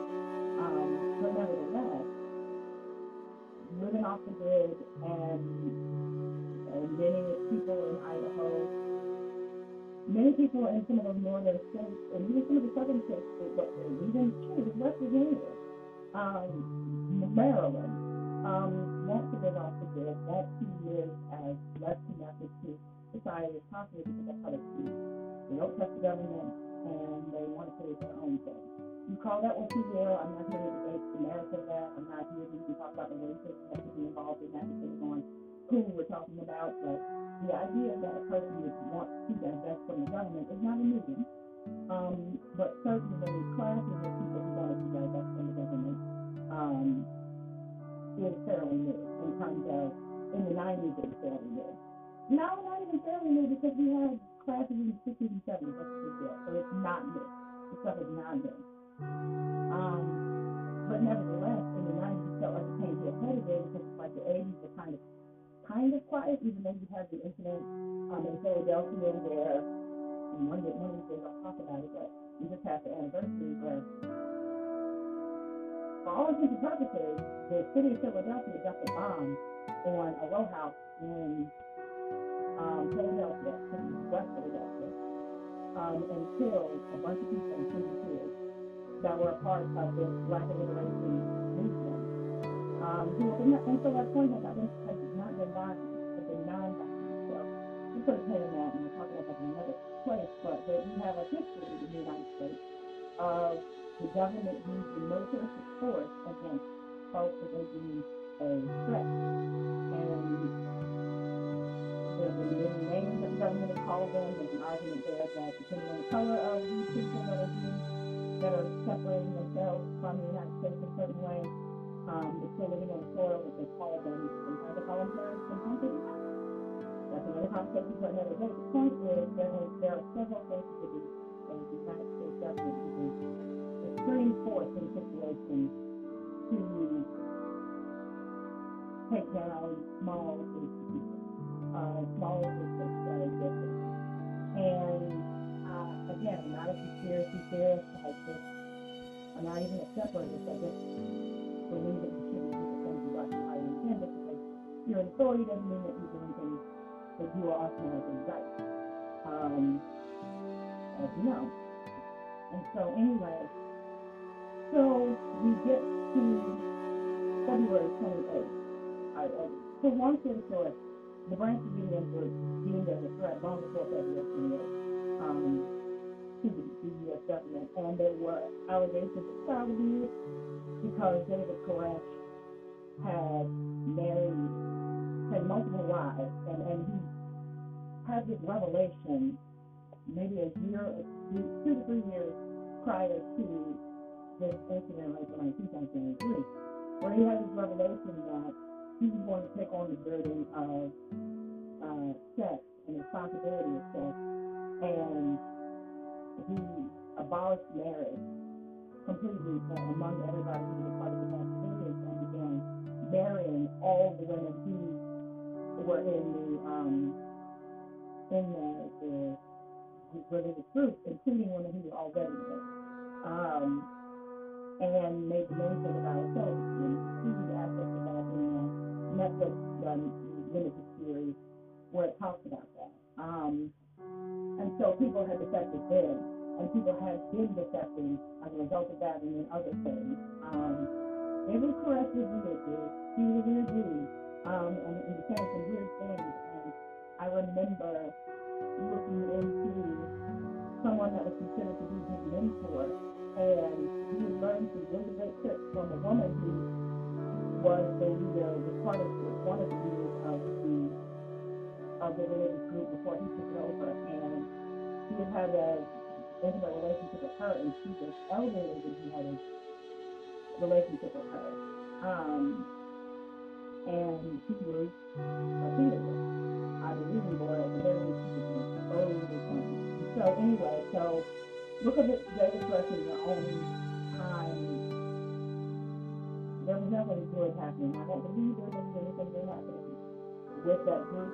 Um, but nevertheless, living off the grid and, and many people in Idaho many people in some of those northern states, and even some of the southern states, even true, West Virginia, um, Maryland, um, want to live off the grid, want to live as less connected to society as possible because that's how they see. They don't trust the government, and they want to create their own thing. You call that what you will. I'm not here to debate the merits of that. I'm not here to talk about the racism that could be involved in that, depending on who we're talking about, but the idea that a person would want to divest from the government is not a new one. Um, but certainly classes of people who want to divest from the government um, is fairly new in terms of, in the 90s it was fairly new. Now not even fairly new because we had classes in the 60s and 70s, so it's not new. The stuff is not new. Um, but nevertheless, in the 90s, it felt like it came to a head again because it's like the 80s were kind of kind of quiet, even though you had the incident um, in Philadelphia where, and one, of these days I'll talk about it, but we just passed the anniversary where, for all intents and purposes, the city of Philadelphia dropped a bomb on a row house in um, Philadelphia, West Philadelphia, um, and killed a bunch of people, including kids, that were a part of this black liberation movement. Um, and so point that not violent, has been non-violent. So we put a that, and we'll talk about that in another place. But that we have a history in the United States of the government using militaristic force against folks that they deem a threat. And there's been many names that the government has called them. There's an argument there that depending on the color of these people that are that are separating themselves from the United States in certain ways, um, they're living on that they call them, parents, sometimes they do not. That's another conversation for another day. The point is there, there are several cases of the, of the United States government using extreme force in situations to take down small institutions, uh, small systems that exist. And uh, again, I'm not a conspiracy theorist. I just, I'm not even a separatist. I just believe that you shouldn't the things you you intend it because you're an authority doesn't mean that you're doing things that you are automatically right. Um, as you know. And so anyway, so we get to February 28th. I, I, so long story short, the Branch Davidians were deemed as a threat long before February 28th government, and there were allegations of child abuse because David Koresh had married, had multiple wives, and, and he had this revelation maybe a year, two, two to three years prior to this incident like in 2003, where he had this revelation that he was going to take on the burden of uh, sex and responsibility of sex, and he abolished marriage completely among everybody who was part of the Massachusetts and began marrying all the women who were in the um, in the, the religious group, including women who were already married. Um, and made the main thing about celibacy. And the aspects of that in the Netflix um, limited series where it talks about that. Um, and so people had defected then, and people had been defecting as a result of that and then other things. Um, they were correct with weird. He was a dude. Um, and was saying some weird things. And I remember looking into someone that was considered to be his mentor and he learned some really great tricks from a woman who was the leader, was part of one of the leaders of the of the religious group before he took over, and he had had a intimate relationship with her, and she was elderly when he had a relationship with her, um, and he was a theater. I believe he was a very she was exposed or. So anyway, so look at it, David in your own time. There was nothing good happening. I don't believe there was anything good happening with that group,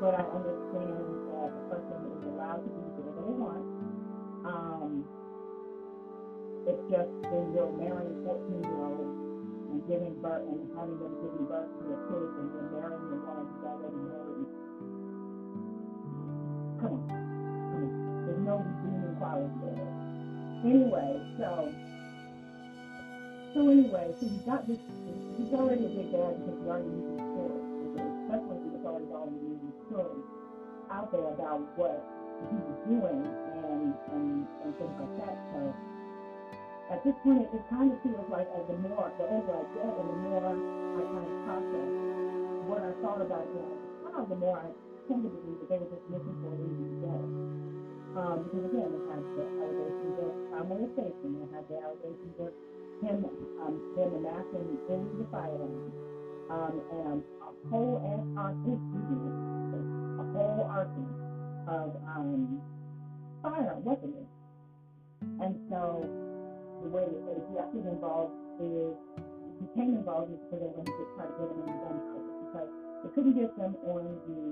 but I understand that a person is allowed to do whatever they want. Um, it's just when you're marrying 14 year olds and giving birth and having them giving birth to their kids and then marrying the one who's already married. Come on. Come on. There's no redeeming quality there. Anyway, so so anyway, so you got this he's already a big bad because you already his story. Especially it's already already used his story out there about what he was doing and and, and things like that. So at this point it, it kind of feels like uh, the more the older I get and the more I kind of process what I thought about it a child, the more I tend to believe that they were just looking for a reason to it. Um, because again, they had the allegations of child molestation, they had the allegations of him um, them amassing illegal firearms, um, and a whole ass arsenal, a whole arsenal of um, firearm it? And so the way that they got involved is became involved is because they wanted to try to get them in the gun charges because they couldn't get them on the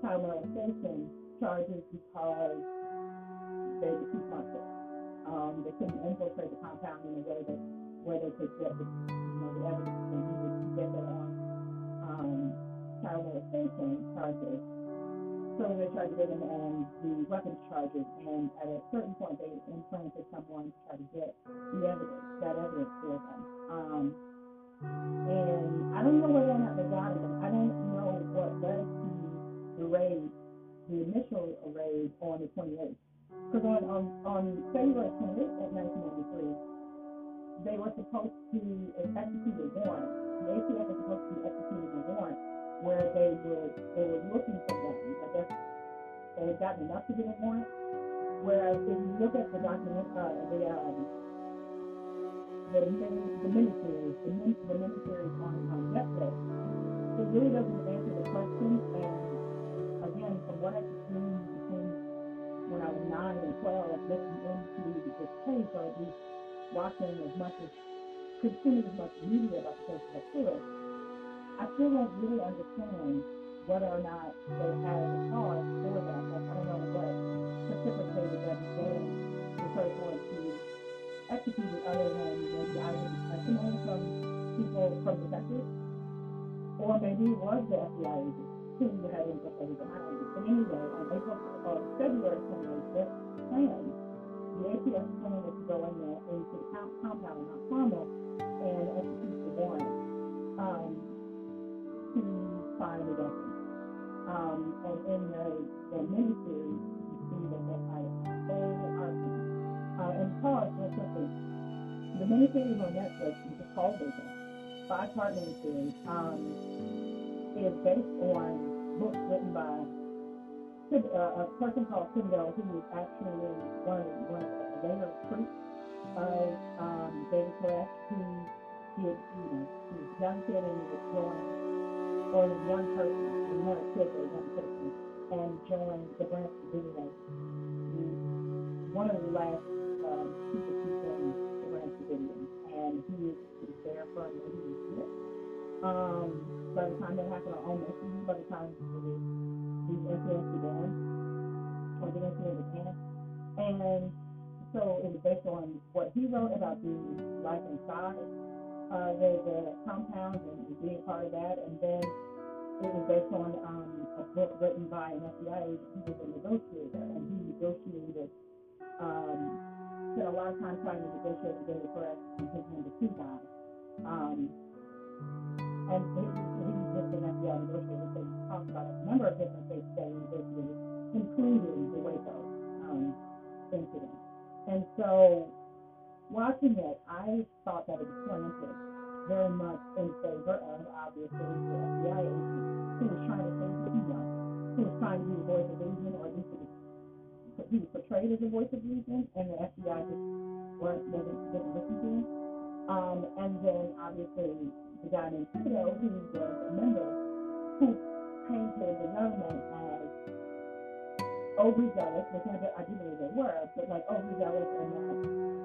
child molestation charges because they were too it. Um, they couldn't infiltrate the compound in a way that where they could get the, you know, the evidence they needed to get them on um, child molestation charges. Tried to get them the weapons charges, and at a certain point, they implanted someone to try to get the evidence, that evidence for them. Um, and I don't know whether or not they got it. I don't know what led to the raid, the initial raid on the 28th. Because on, on, on February 28th of 1993, they were supposed to execute a warrant. The ATF was supposed to be executing a warrant where they were they were looking for weapons. I guess they had gotten enough to get a warrant. Whereas if you look at the document, uh, the um, the the miniseries, the, min, the miniseries on, on Netflix, it really doesn't answer the question. And again, from what I could glean between when I was nine and twelve, listening into this case, at least watching as much as consuming as much media about the case as I could, I still don't really understand whether or not they had a cause for that. Like, I don't know what precipitated that the first one to execute it other than maybe either the testimony from people from detectives, or maybe it was the FBI agent who had infiltrated the house. But anyway, on April, uh, February 28th, their plan, the ATF plan was to go in there into the compound Mount Carmel and to find a weapon. Um, and in the, the miniseries, you see that they fight a whole arsenal. Uh, and pause real quickly. The miniseries on Netflix, which is called Vision, five-part miniseries, um, is based on books written by uh, a person called Tyndall, who was actually one of, one of the later priests of um, David Koresh, who did, you know, he was young kid and he was growing or young person, he was but a young person, and joined the Branch Davidians, one of the last um, people to join the Branch Davidians, and he was, there from when he was. Um, by the time that happened, or almost, by the time the, the incident began, or the incident began, and so it was based on what he wrote about the life inside uh, the, the compound and being part of that. And then it was based on um, a book written by an FBI agent who was a negotiator, and he negotiated, um, spent a lot of time trying to negotiate with David Koresh and his number two guy. Um, and he, was just an FBI negotiator, so he talked about a number of different things that he negotiated, including the Waco um, incident. And so watching it, I thought that it was slanted very much in favor of, obviously, the FBI agent who was trying to say what he was, who was trying to be the voice of reason, or at least he was portrayed as the voice of reason, and the FBI just weren't, wasn't, didn't listen to him. Um, and then, obviously, the guy named Tito, who was a member, who painted the government as overzealous, which I, I do believe they were, but like overzealous and that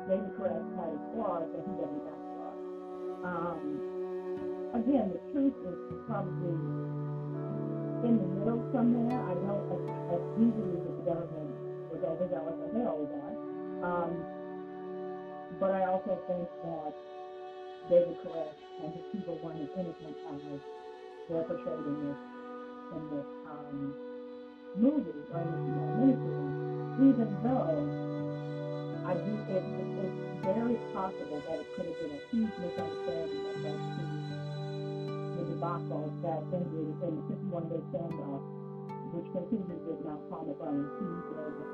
David Koresh had his flaws and he doesn't have. Um, again, the truth is probably in the middle somewhere. I do believe that the government was overzealous as they always are. Um, but I also think that David Koresh and his people weren't as innocent as they're portrayed in this, in this, um, movie or in the miniseries, even though I do it, it, it's very possible that it could have been a huge misunderstanding that led the debacle that ended in the 51 day standoff, which concluded with Mount Carmel burning two days.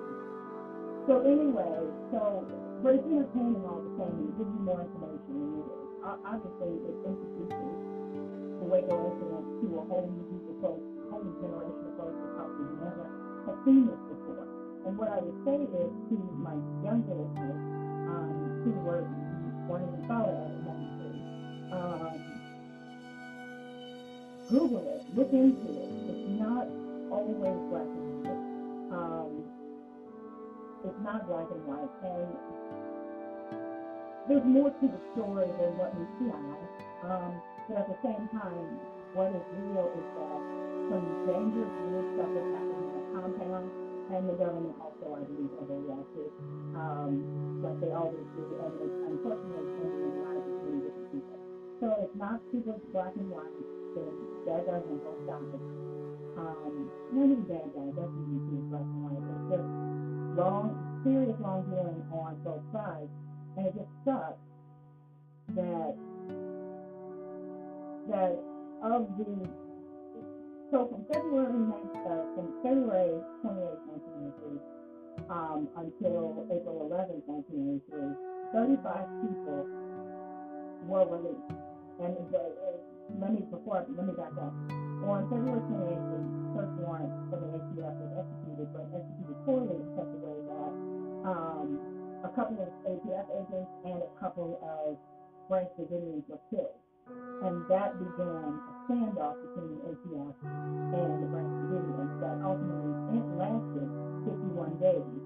So anyway, so but it's entertaining all the same. It gives you more information than it is. Obviously, it introduces the Waco incident to a whole new group of folks, a whole new generation of folks that probably never have seen this before. And what I would say is to my younger listeners, were weren't even thought of at um, Google it, look into it. It's not always black and white. Um, it's not black and white, and there's more to the story than what meets the eye. Um, but at the same time, what is real is that some dangerous, weird stuff is happening in the compound, and the government also, I believe, overreacted, um, like they always do, and it's unfortunately changing the lives of many different people. So it's not super black and white. There's bad guys on both sides. Um, not even bad guys, that's black and white. It's just wrong, serious wrongdoing on both sides, and it just sucks that that of the so from February uh, from February 28, 1983, um, until April 11, 1983, 35 people were released. And the, uh, let me before let me back up. On February 28th, the search warrant for the ATF was executed, but executed poorly in such a way that um, a couple of ATF agents and a couple of Branch Davidians were killed. And that began a standoff between the ATF and the Branch Davidians that ultimately it lasted 51 days,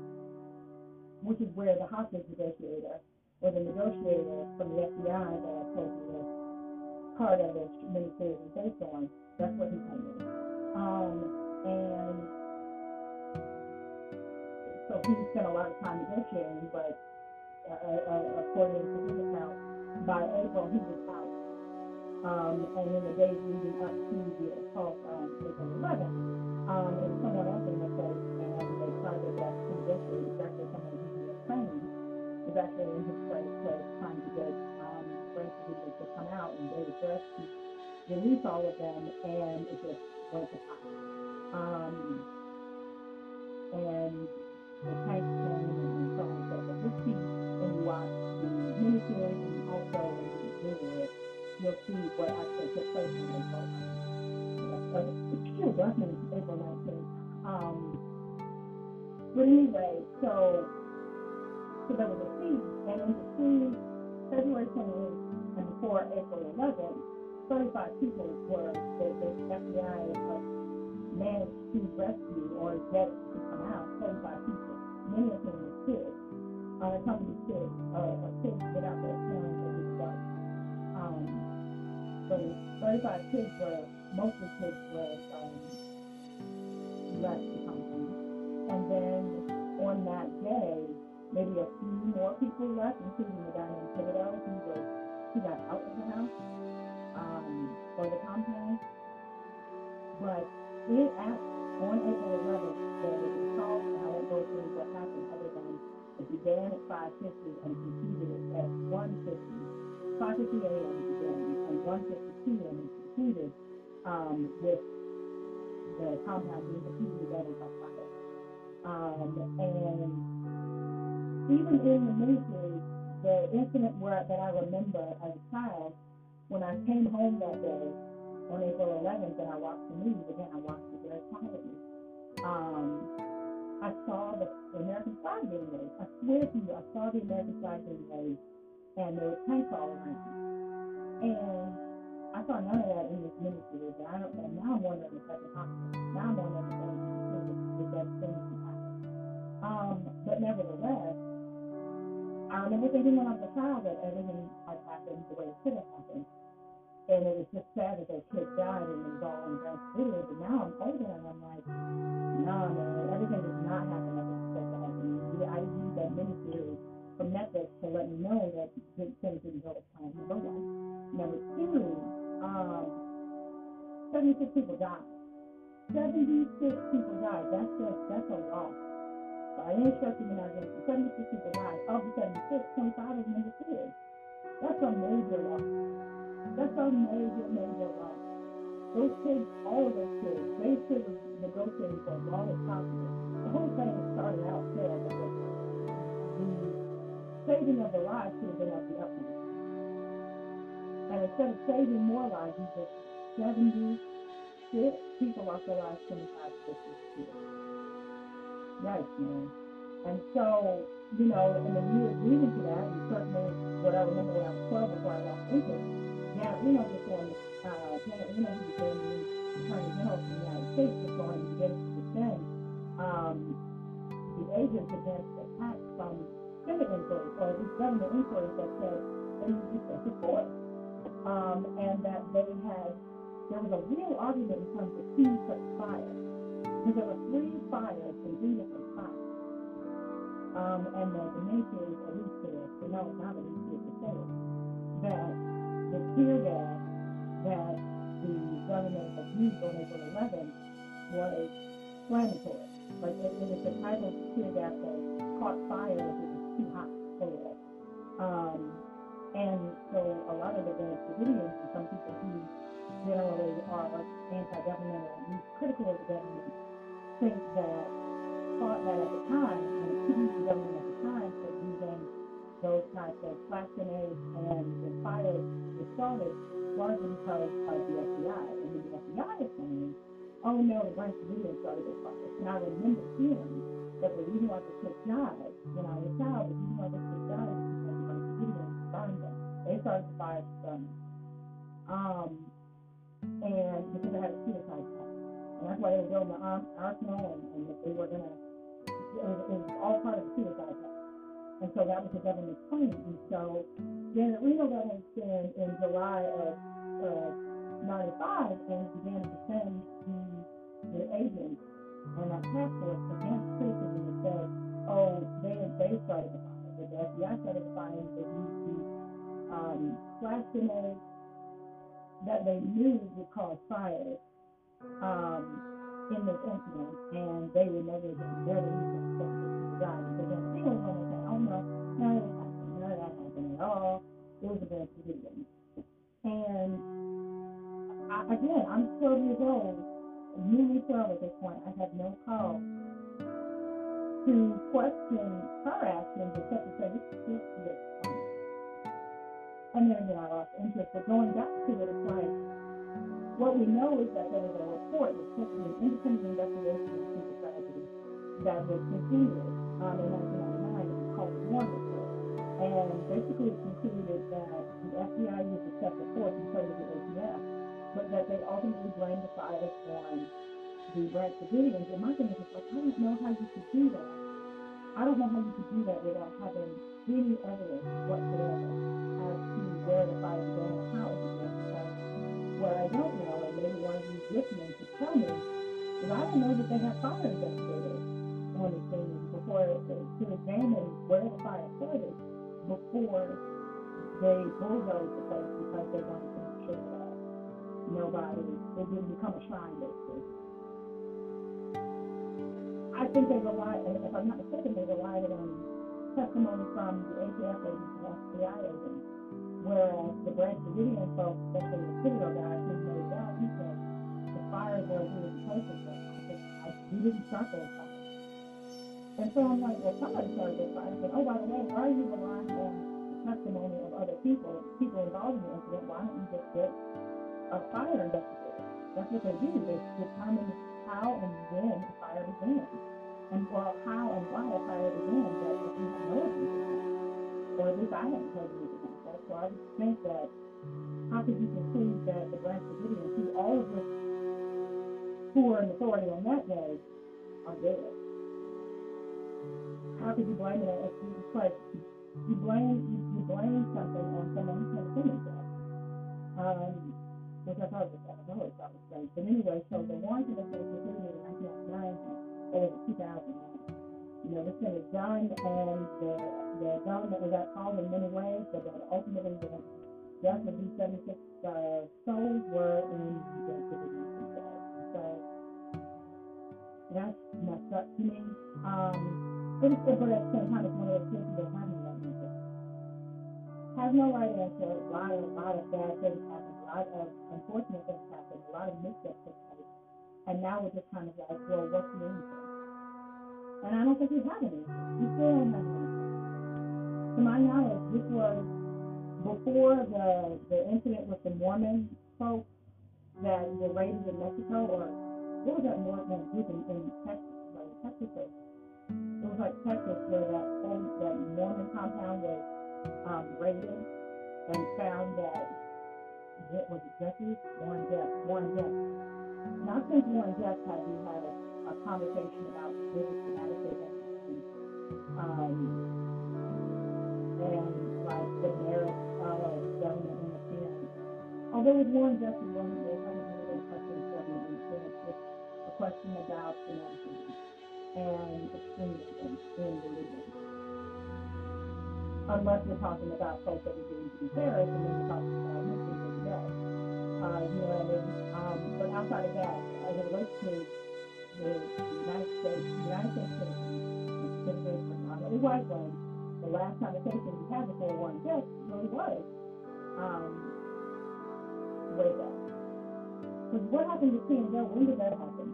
which is where the hostage negotiator or the negotiator from the FBI that I told you was part of this miniseries is based on, that's what he told me. Um, and so he spent a lot of time negotiating, but uh, uh, according to his account, by April he was out. Um, and in the days leading up to the assault on April 11th, um, was someone else in the place, and they tried their best to. It's actually someone who was trained, was actually in his place, place trying to get um, Davidians to come out, and Dress to release all of them, and it just went to pot. Um, and the tank came and so on and so forth. You'll see when you watch the miniseries and also when you Google it, you'll see what actually took place in April. Uh, excuse me, April 19th. Um, but anyway, so so there was a siege, and in between February 28th and before April 11th, 35 people were the, the FBI uh, managed to rescue or get to come out 35 people, many of whom were kids. Uh, some of these kids, uh, kids without their parents or the dark. Um, so 35 kids were, most of the kids were um, left come home. And then on that day, maybe a few more people left, including the guy named Thibodeau, who was, he got out of the house, um, or the compound. But it at, on April 11th, there was a assault, and I won't go through what happened other than it began at 5.50 and concluded at 1.50. 5.50 a.m. it began, and 1.50 p.m. it concluded um, with the compound being completely damaged by fire. Um, and even in the miniseries, the incident where that I remember as a child, when I came home that day on April 11th and I watched the news, again, I watched it very quietly. Um, I saw the, the American flag being raised. I swear to you, I saw the American flag being raised, and there were tanks all around. And I saw none of that in this miniseries, and I don't. And now I'm wondering if that's possible. Now I'm wondering if that's happen. Um, but nevertheless, I remember thinking when I was a child that everything had happened the way it should have happened. And it was just sad that those kids died and it was all on grand videos. But now I'm older and I'm like, no, man, everything does not happen like it's supposed to happen. I use that miniseries from Netflix to let me know that things didn't go as planned. Number one. Number two, um, 76 people died. 76 people died. That's a, that's a loss. By any stretch of the imagination, 76 people died. Of the 76, 25 of them were kids. That's a major loss. That's a major, major loss. Those kids, all of those kids, they should have negotiated for as long as possible. The whole thing started out. The saving of the lives should have been at the utmost. And instead of saving more lives, you just 76 people lost their lives 25 to 50 years. Yikes, man. And so, you know, and the years leading to that, and certainly what I remember when I was 12 before I lost interest, Janet Reno was going, uh, Janet Reno, who became the Attorney General of the United States, was going to get to defend um, the agents against attacks from Senate inquiries, or at least government inquiries that said they used excessive force. Um, and that they had, there was a real argument in terms of who set fire. Because there were three fires in three different spots. Um, and the, the miniseries alludes to this, but no, not alludes to it, that the tear gas that the government had used on April 11th was inflammatory. Like it, was the type of tear gas that caught fire too hot for. Um, and so a lot of the Davidians and some people who generally are anti-government or at least critical of the government think that thought that at the time, and accused the government at the time for using those types of flash and the fires were started largely because of the FBI. And the FBI is saying, oh no, the Branch Davidians started those fires. And I remember hearing that the reason why the kids died I was a child, the reason why the kids died is because the Branch Davidians burned them. They started the fires to burn. Um, and because they had a suicide pact. And that's why they were building the arsenal and, and they were going to, it was, all part of the suicide pact. And so that was the government's claim. And so Janet Reno got on stand in July of uh, 95 and began to defend the, the agents and that task force against criticism said, oh, they, they started the fire. The FBI started the fire they used these um, grenades that they knew would cause fires um, in this incident, and they were never they're the reason that people died. Because then people were going to say, oh no, none that happened, none that at all. It was a bad video. And I, again, I'm 12 years old, newly 12 at this point. I have no cause to question her actions except to say this is this. And then again, I lost interest. But going back to it, it's like what we know is that there was a report, that took an independent investigation into the tragedy that was continued um, in 1999. It was called the Warren Report. And basically it concluded that the FBI used excessive force and so did the ATF, but that they ultimately blamed the fires on the Branch Davidians. And my thing is like, I don't know how you could do that. I don't know how you could do that without having any evidence whatsoever as to where the fire began and how it began. Because what I don't know, and maybe one of you listening to tell me, is I don't know that they have fire investigators on the scene before to examine where the fire started before they bulldozed the place because they wanted to make sure that nobody, it didn't become a shrine basically. I think they relied, and if I'm not mistaken, they relied on testimony from the ATF and FBI agents, whereas the Branch Davidian folks, especially the video guys who made that, he said the fires were really places, but I I, we didn't start those fires. And so I'm like, well, somebody started those fires, but oh, by the way, why are you relying on the testimony of other people, people involved in the incident? Why don't you just get a fire investigator? That's what they do. They determine how and when the fire began, and well, how and why a fire began, but if you have no evidence of that, or at least I haven't heard anything so I would think that how could you conclude that the Branch Davidians, who all of us who were in authority on that day, are dead? How could you blame it? If you, like you blame you, you blame something on someone who can't defend themselves. Um, which I thought was I know thought was. But anyway, so the warrant that was completed in 1999 or was 2009? You know, this thing done, and the the government was at fault in many ways, but then ultimately the death of these 76 uh, souls were in the Davidians themselves. So that's messed up to me. Um, but, it's, but at the same time, it's one of those cases that have no right answer. Has no right answer. A lot of, a lot of bad things happen. Lot of unfortunate things happen. A lot of missteps take place. And now we're just kind of like, well, what's the answer? And I don't think we have any. We still don't have an answer. To my knowledge, this was before the the incident with the Mormon folks that were raided in Mexico, or what was that Mormon group in, in Texas? Like Texas, or it was like Texas where that whole that Mormon compound was um, raided and found that what was it Jesse Warren Jeffs Warren Jeffs. Now since Warren Jeffs had we had a, a conversation about business inadequate and um and like the merits of government interference. Although with Warren Jeffs and Warren Jeffs, I didn't really question government interference. It's a question about inadequacy and extremism in religion. Unless we're talking about folks that we deem to be terrorists, and then we're talking about Muslims. Uh, you know what I mean? Um, but outside of that, as it relates to the United States, the United States citizens, citizens predominantly white ones, the last conversation we had before Warren Jeffs really was um, way back. Because what happened to King When did that happen?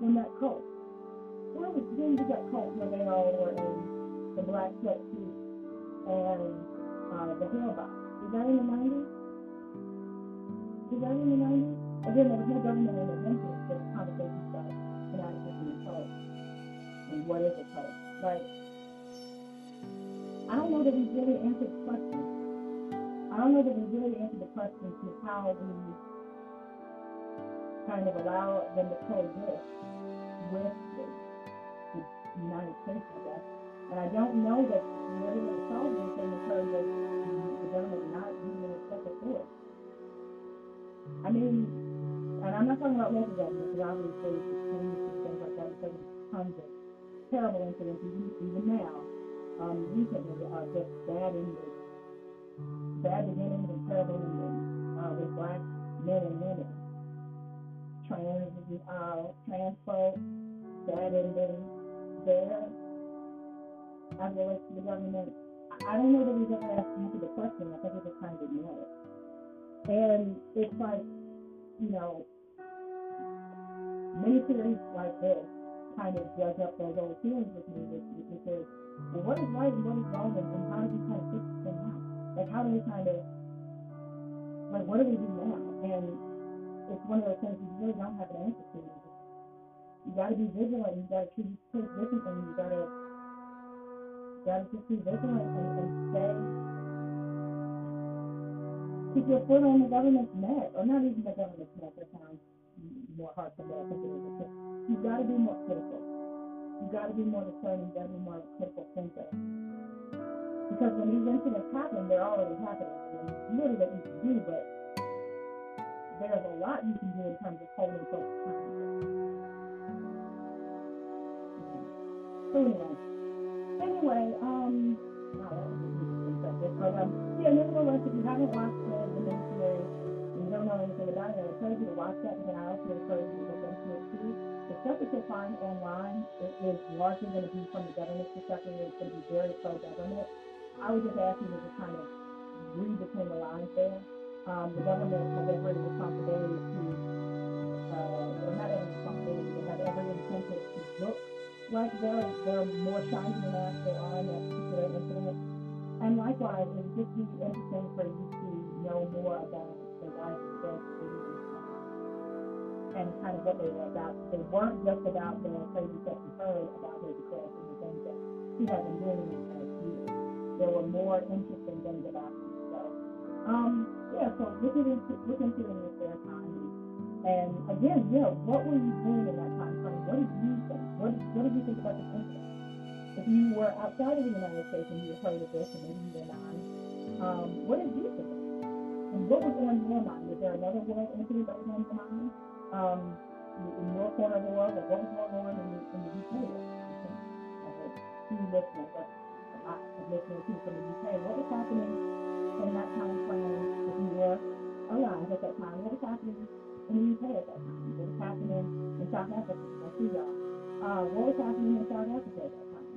When that cult where was when did that cult where they all were in the black sweatsuit and uh, the Hale-Bopp? Was that in the nineties? Was that in the nineties? Again, there was no government intervention, but conversations about inadequacy in cult and what is a cult. Like, I don't know that we really answered the question. I don't know that we really answered the question to how we kind of allow them to coexist with the United States, I guess. And I don't know that we're really going to solve in terms of the government not using excessive force. I mean, and I'm not talking about local government, because obviously it's police and things like that, because tons of terrible incidents, even, now, um, recently, are just bad endings, bad beginnings and terrible endings uh, with black men and women, trans, uh, trans folks, bad endings there as relates to the government. I don't know that we've ever asked answered the question. I think we just kind of ignore it. And it's like, you know, miniseries like this kind of judge up those old feelings with me, which, which is, well, what is right and what is wrong, and, and how do we kind of fix them out? Like, how do we kind of, like, what do we do now? And it's one of those things you really don't have an answer to. You got to be vigilant. You got to treat things differently. You got to, you got to just be vigilant and, and stay keep your foot on the government's neck, or not even the government's neck. That sounds more hard to bear You've got to be more critical. You've got to be more discerning. You've got to be more critical thinker. Because when these incidents happen, they're already happening. I mean, little that you can do, but there's a lot you can do in terms of holding folks accountable. So anyway, anyway, um, was interesting subject. But um, yeah, nevertheless, if you haven't watched you don't know anything about it, I encourage you to watch that, and I also encourage you to look into it too. The stuff that you'll find online it is largely going to be from the government perspective. It's going to be very pro-government. I would just ask you to kind of read between the lines there. Um, the government has every responsibility to, uh, or not every responsibility, they have every incentive to look like they're, they're more shiny than they are in that particular incident. And likewise, it would just be interesting for you to know more about the of those and kind of what they were about. They weren't just about the crazy stuff we heard about David Koresh and the things that he had been doing in the past years. There were more interesting things about him. So, um, yeah, so look into, look into in your time. And again, yeah, what were you doing in that time frame? What did you think? What, what did you think about the incident? If you were outside of the United States and you heard of this, and maybe you were not, um, what did you think? And what was on your mind? Was there another world incident that was on your mind? Um, in your corner of the world, or what was going on in the, in the UK? I think few listeners, but a listeners too from the UK. What was happening in that time frame if you were alive at that time? What was happening in the UK at that time? What was happening in South Africa? I see y'all. Uh, what was happening in South Africa at that time?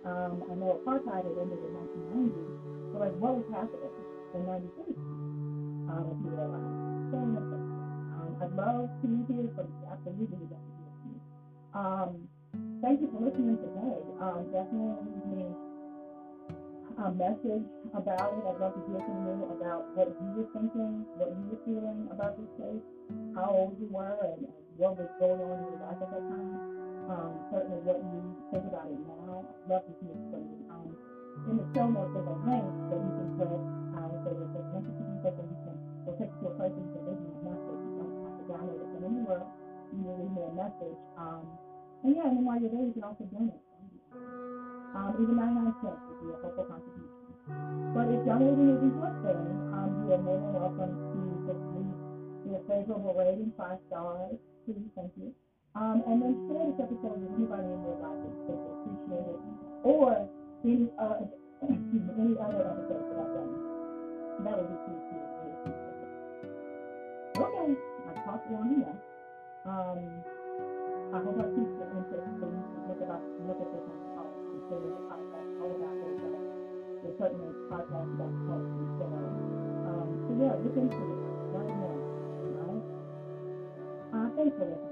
Um, I know apartheid had ended in 1990, but like what was happening in 93? Um, if you alive. So, um, I'd love to hear from you. Absolutely love to you. Um, thank you for listening today. Um, definitely leave me a message about it. I'd love to hear from you about what you were thinking, what you were feeling about this case, how old you were, and what was going on in your life at that time. Um, certainly what you think about it now. I'd love to hear from you. Um, in the show notes, there's a link that you can click. That you can click and you can, will take to a place where you can message. You don't have to download it from anywhere. You will leave me a message. Um, and yeah, and while you're there, you can also donate. Um, even 99 cents would be a helpful contribution. But if donating isn't your thing, um, you are more than welcome to just leave a favorable rating, five stars please, thank you. Um, and then share this episode with anybody in your life that you would appreciate it, or any uh, any other episodes that I've done. That would be cool Okay, I talked. Um, I hope I keep the interest so you can look about look at this on the call. Consider the podcast all about this. There's certainly podcasts about culture. So, um, so yeah, look into it. Learn more. Thanks for listening.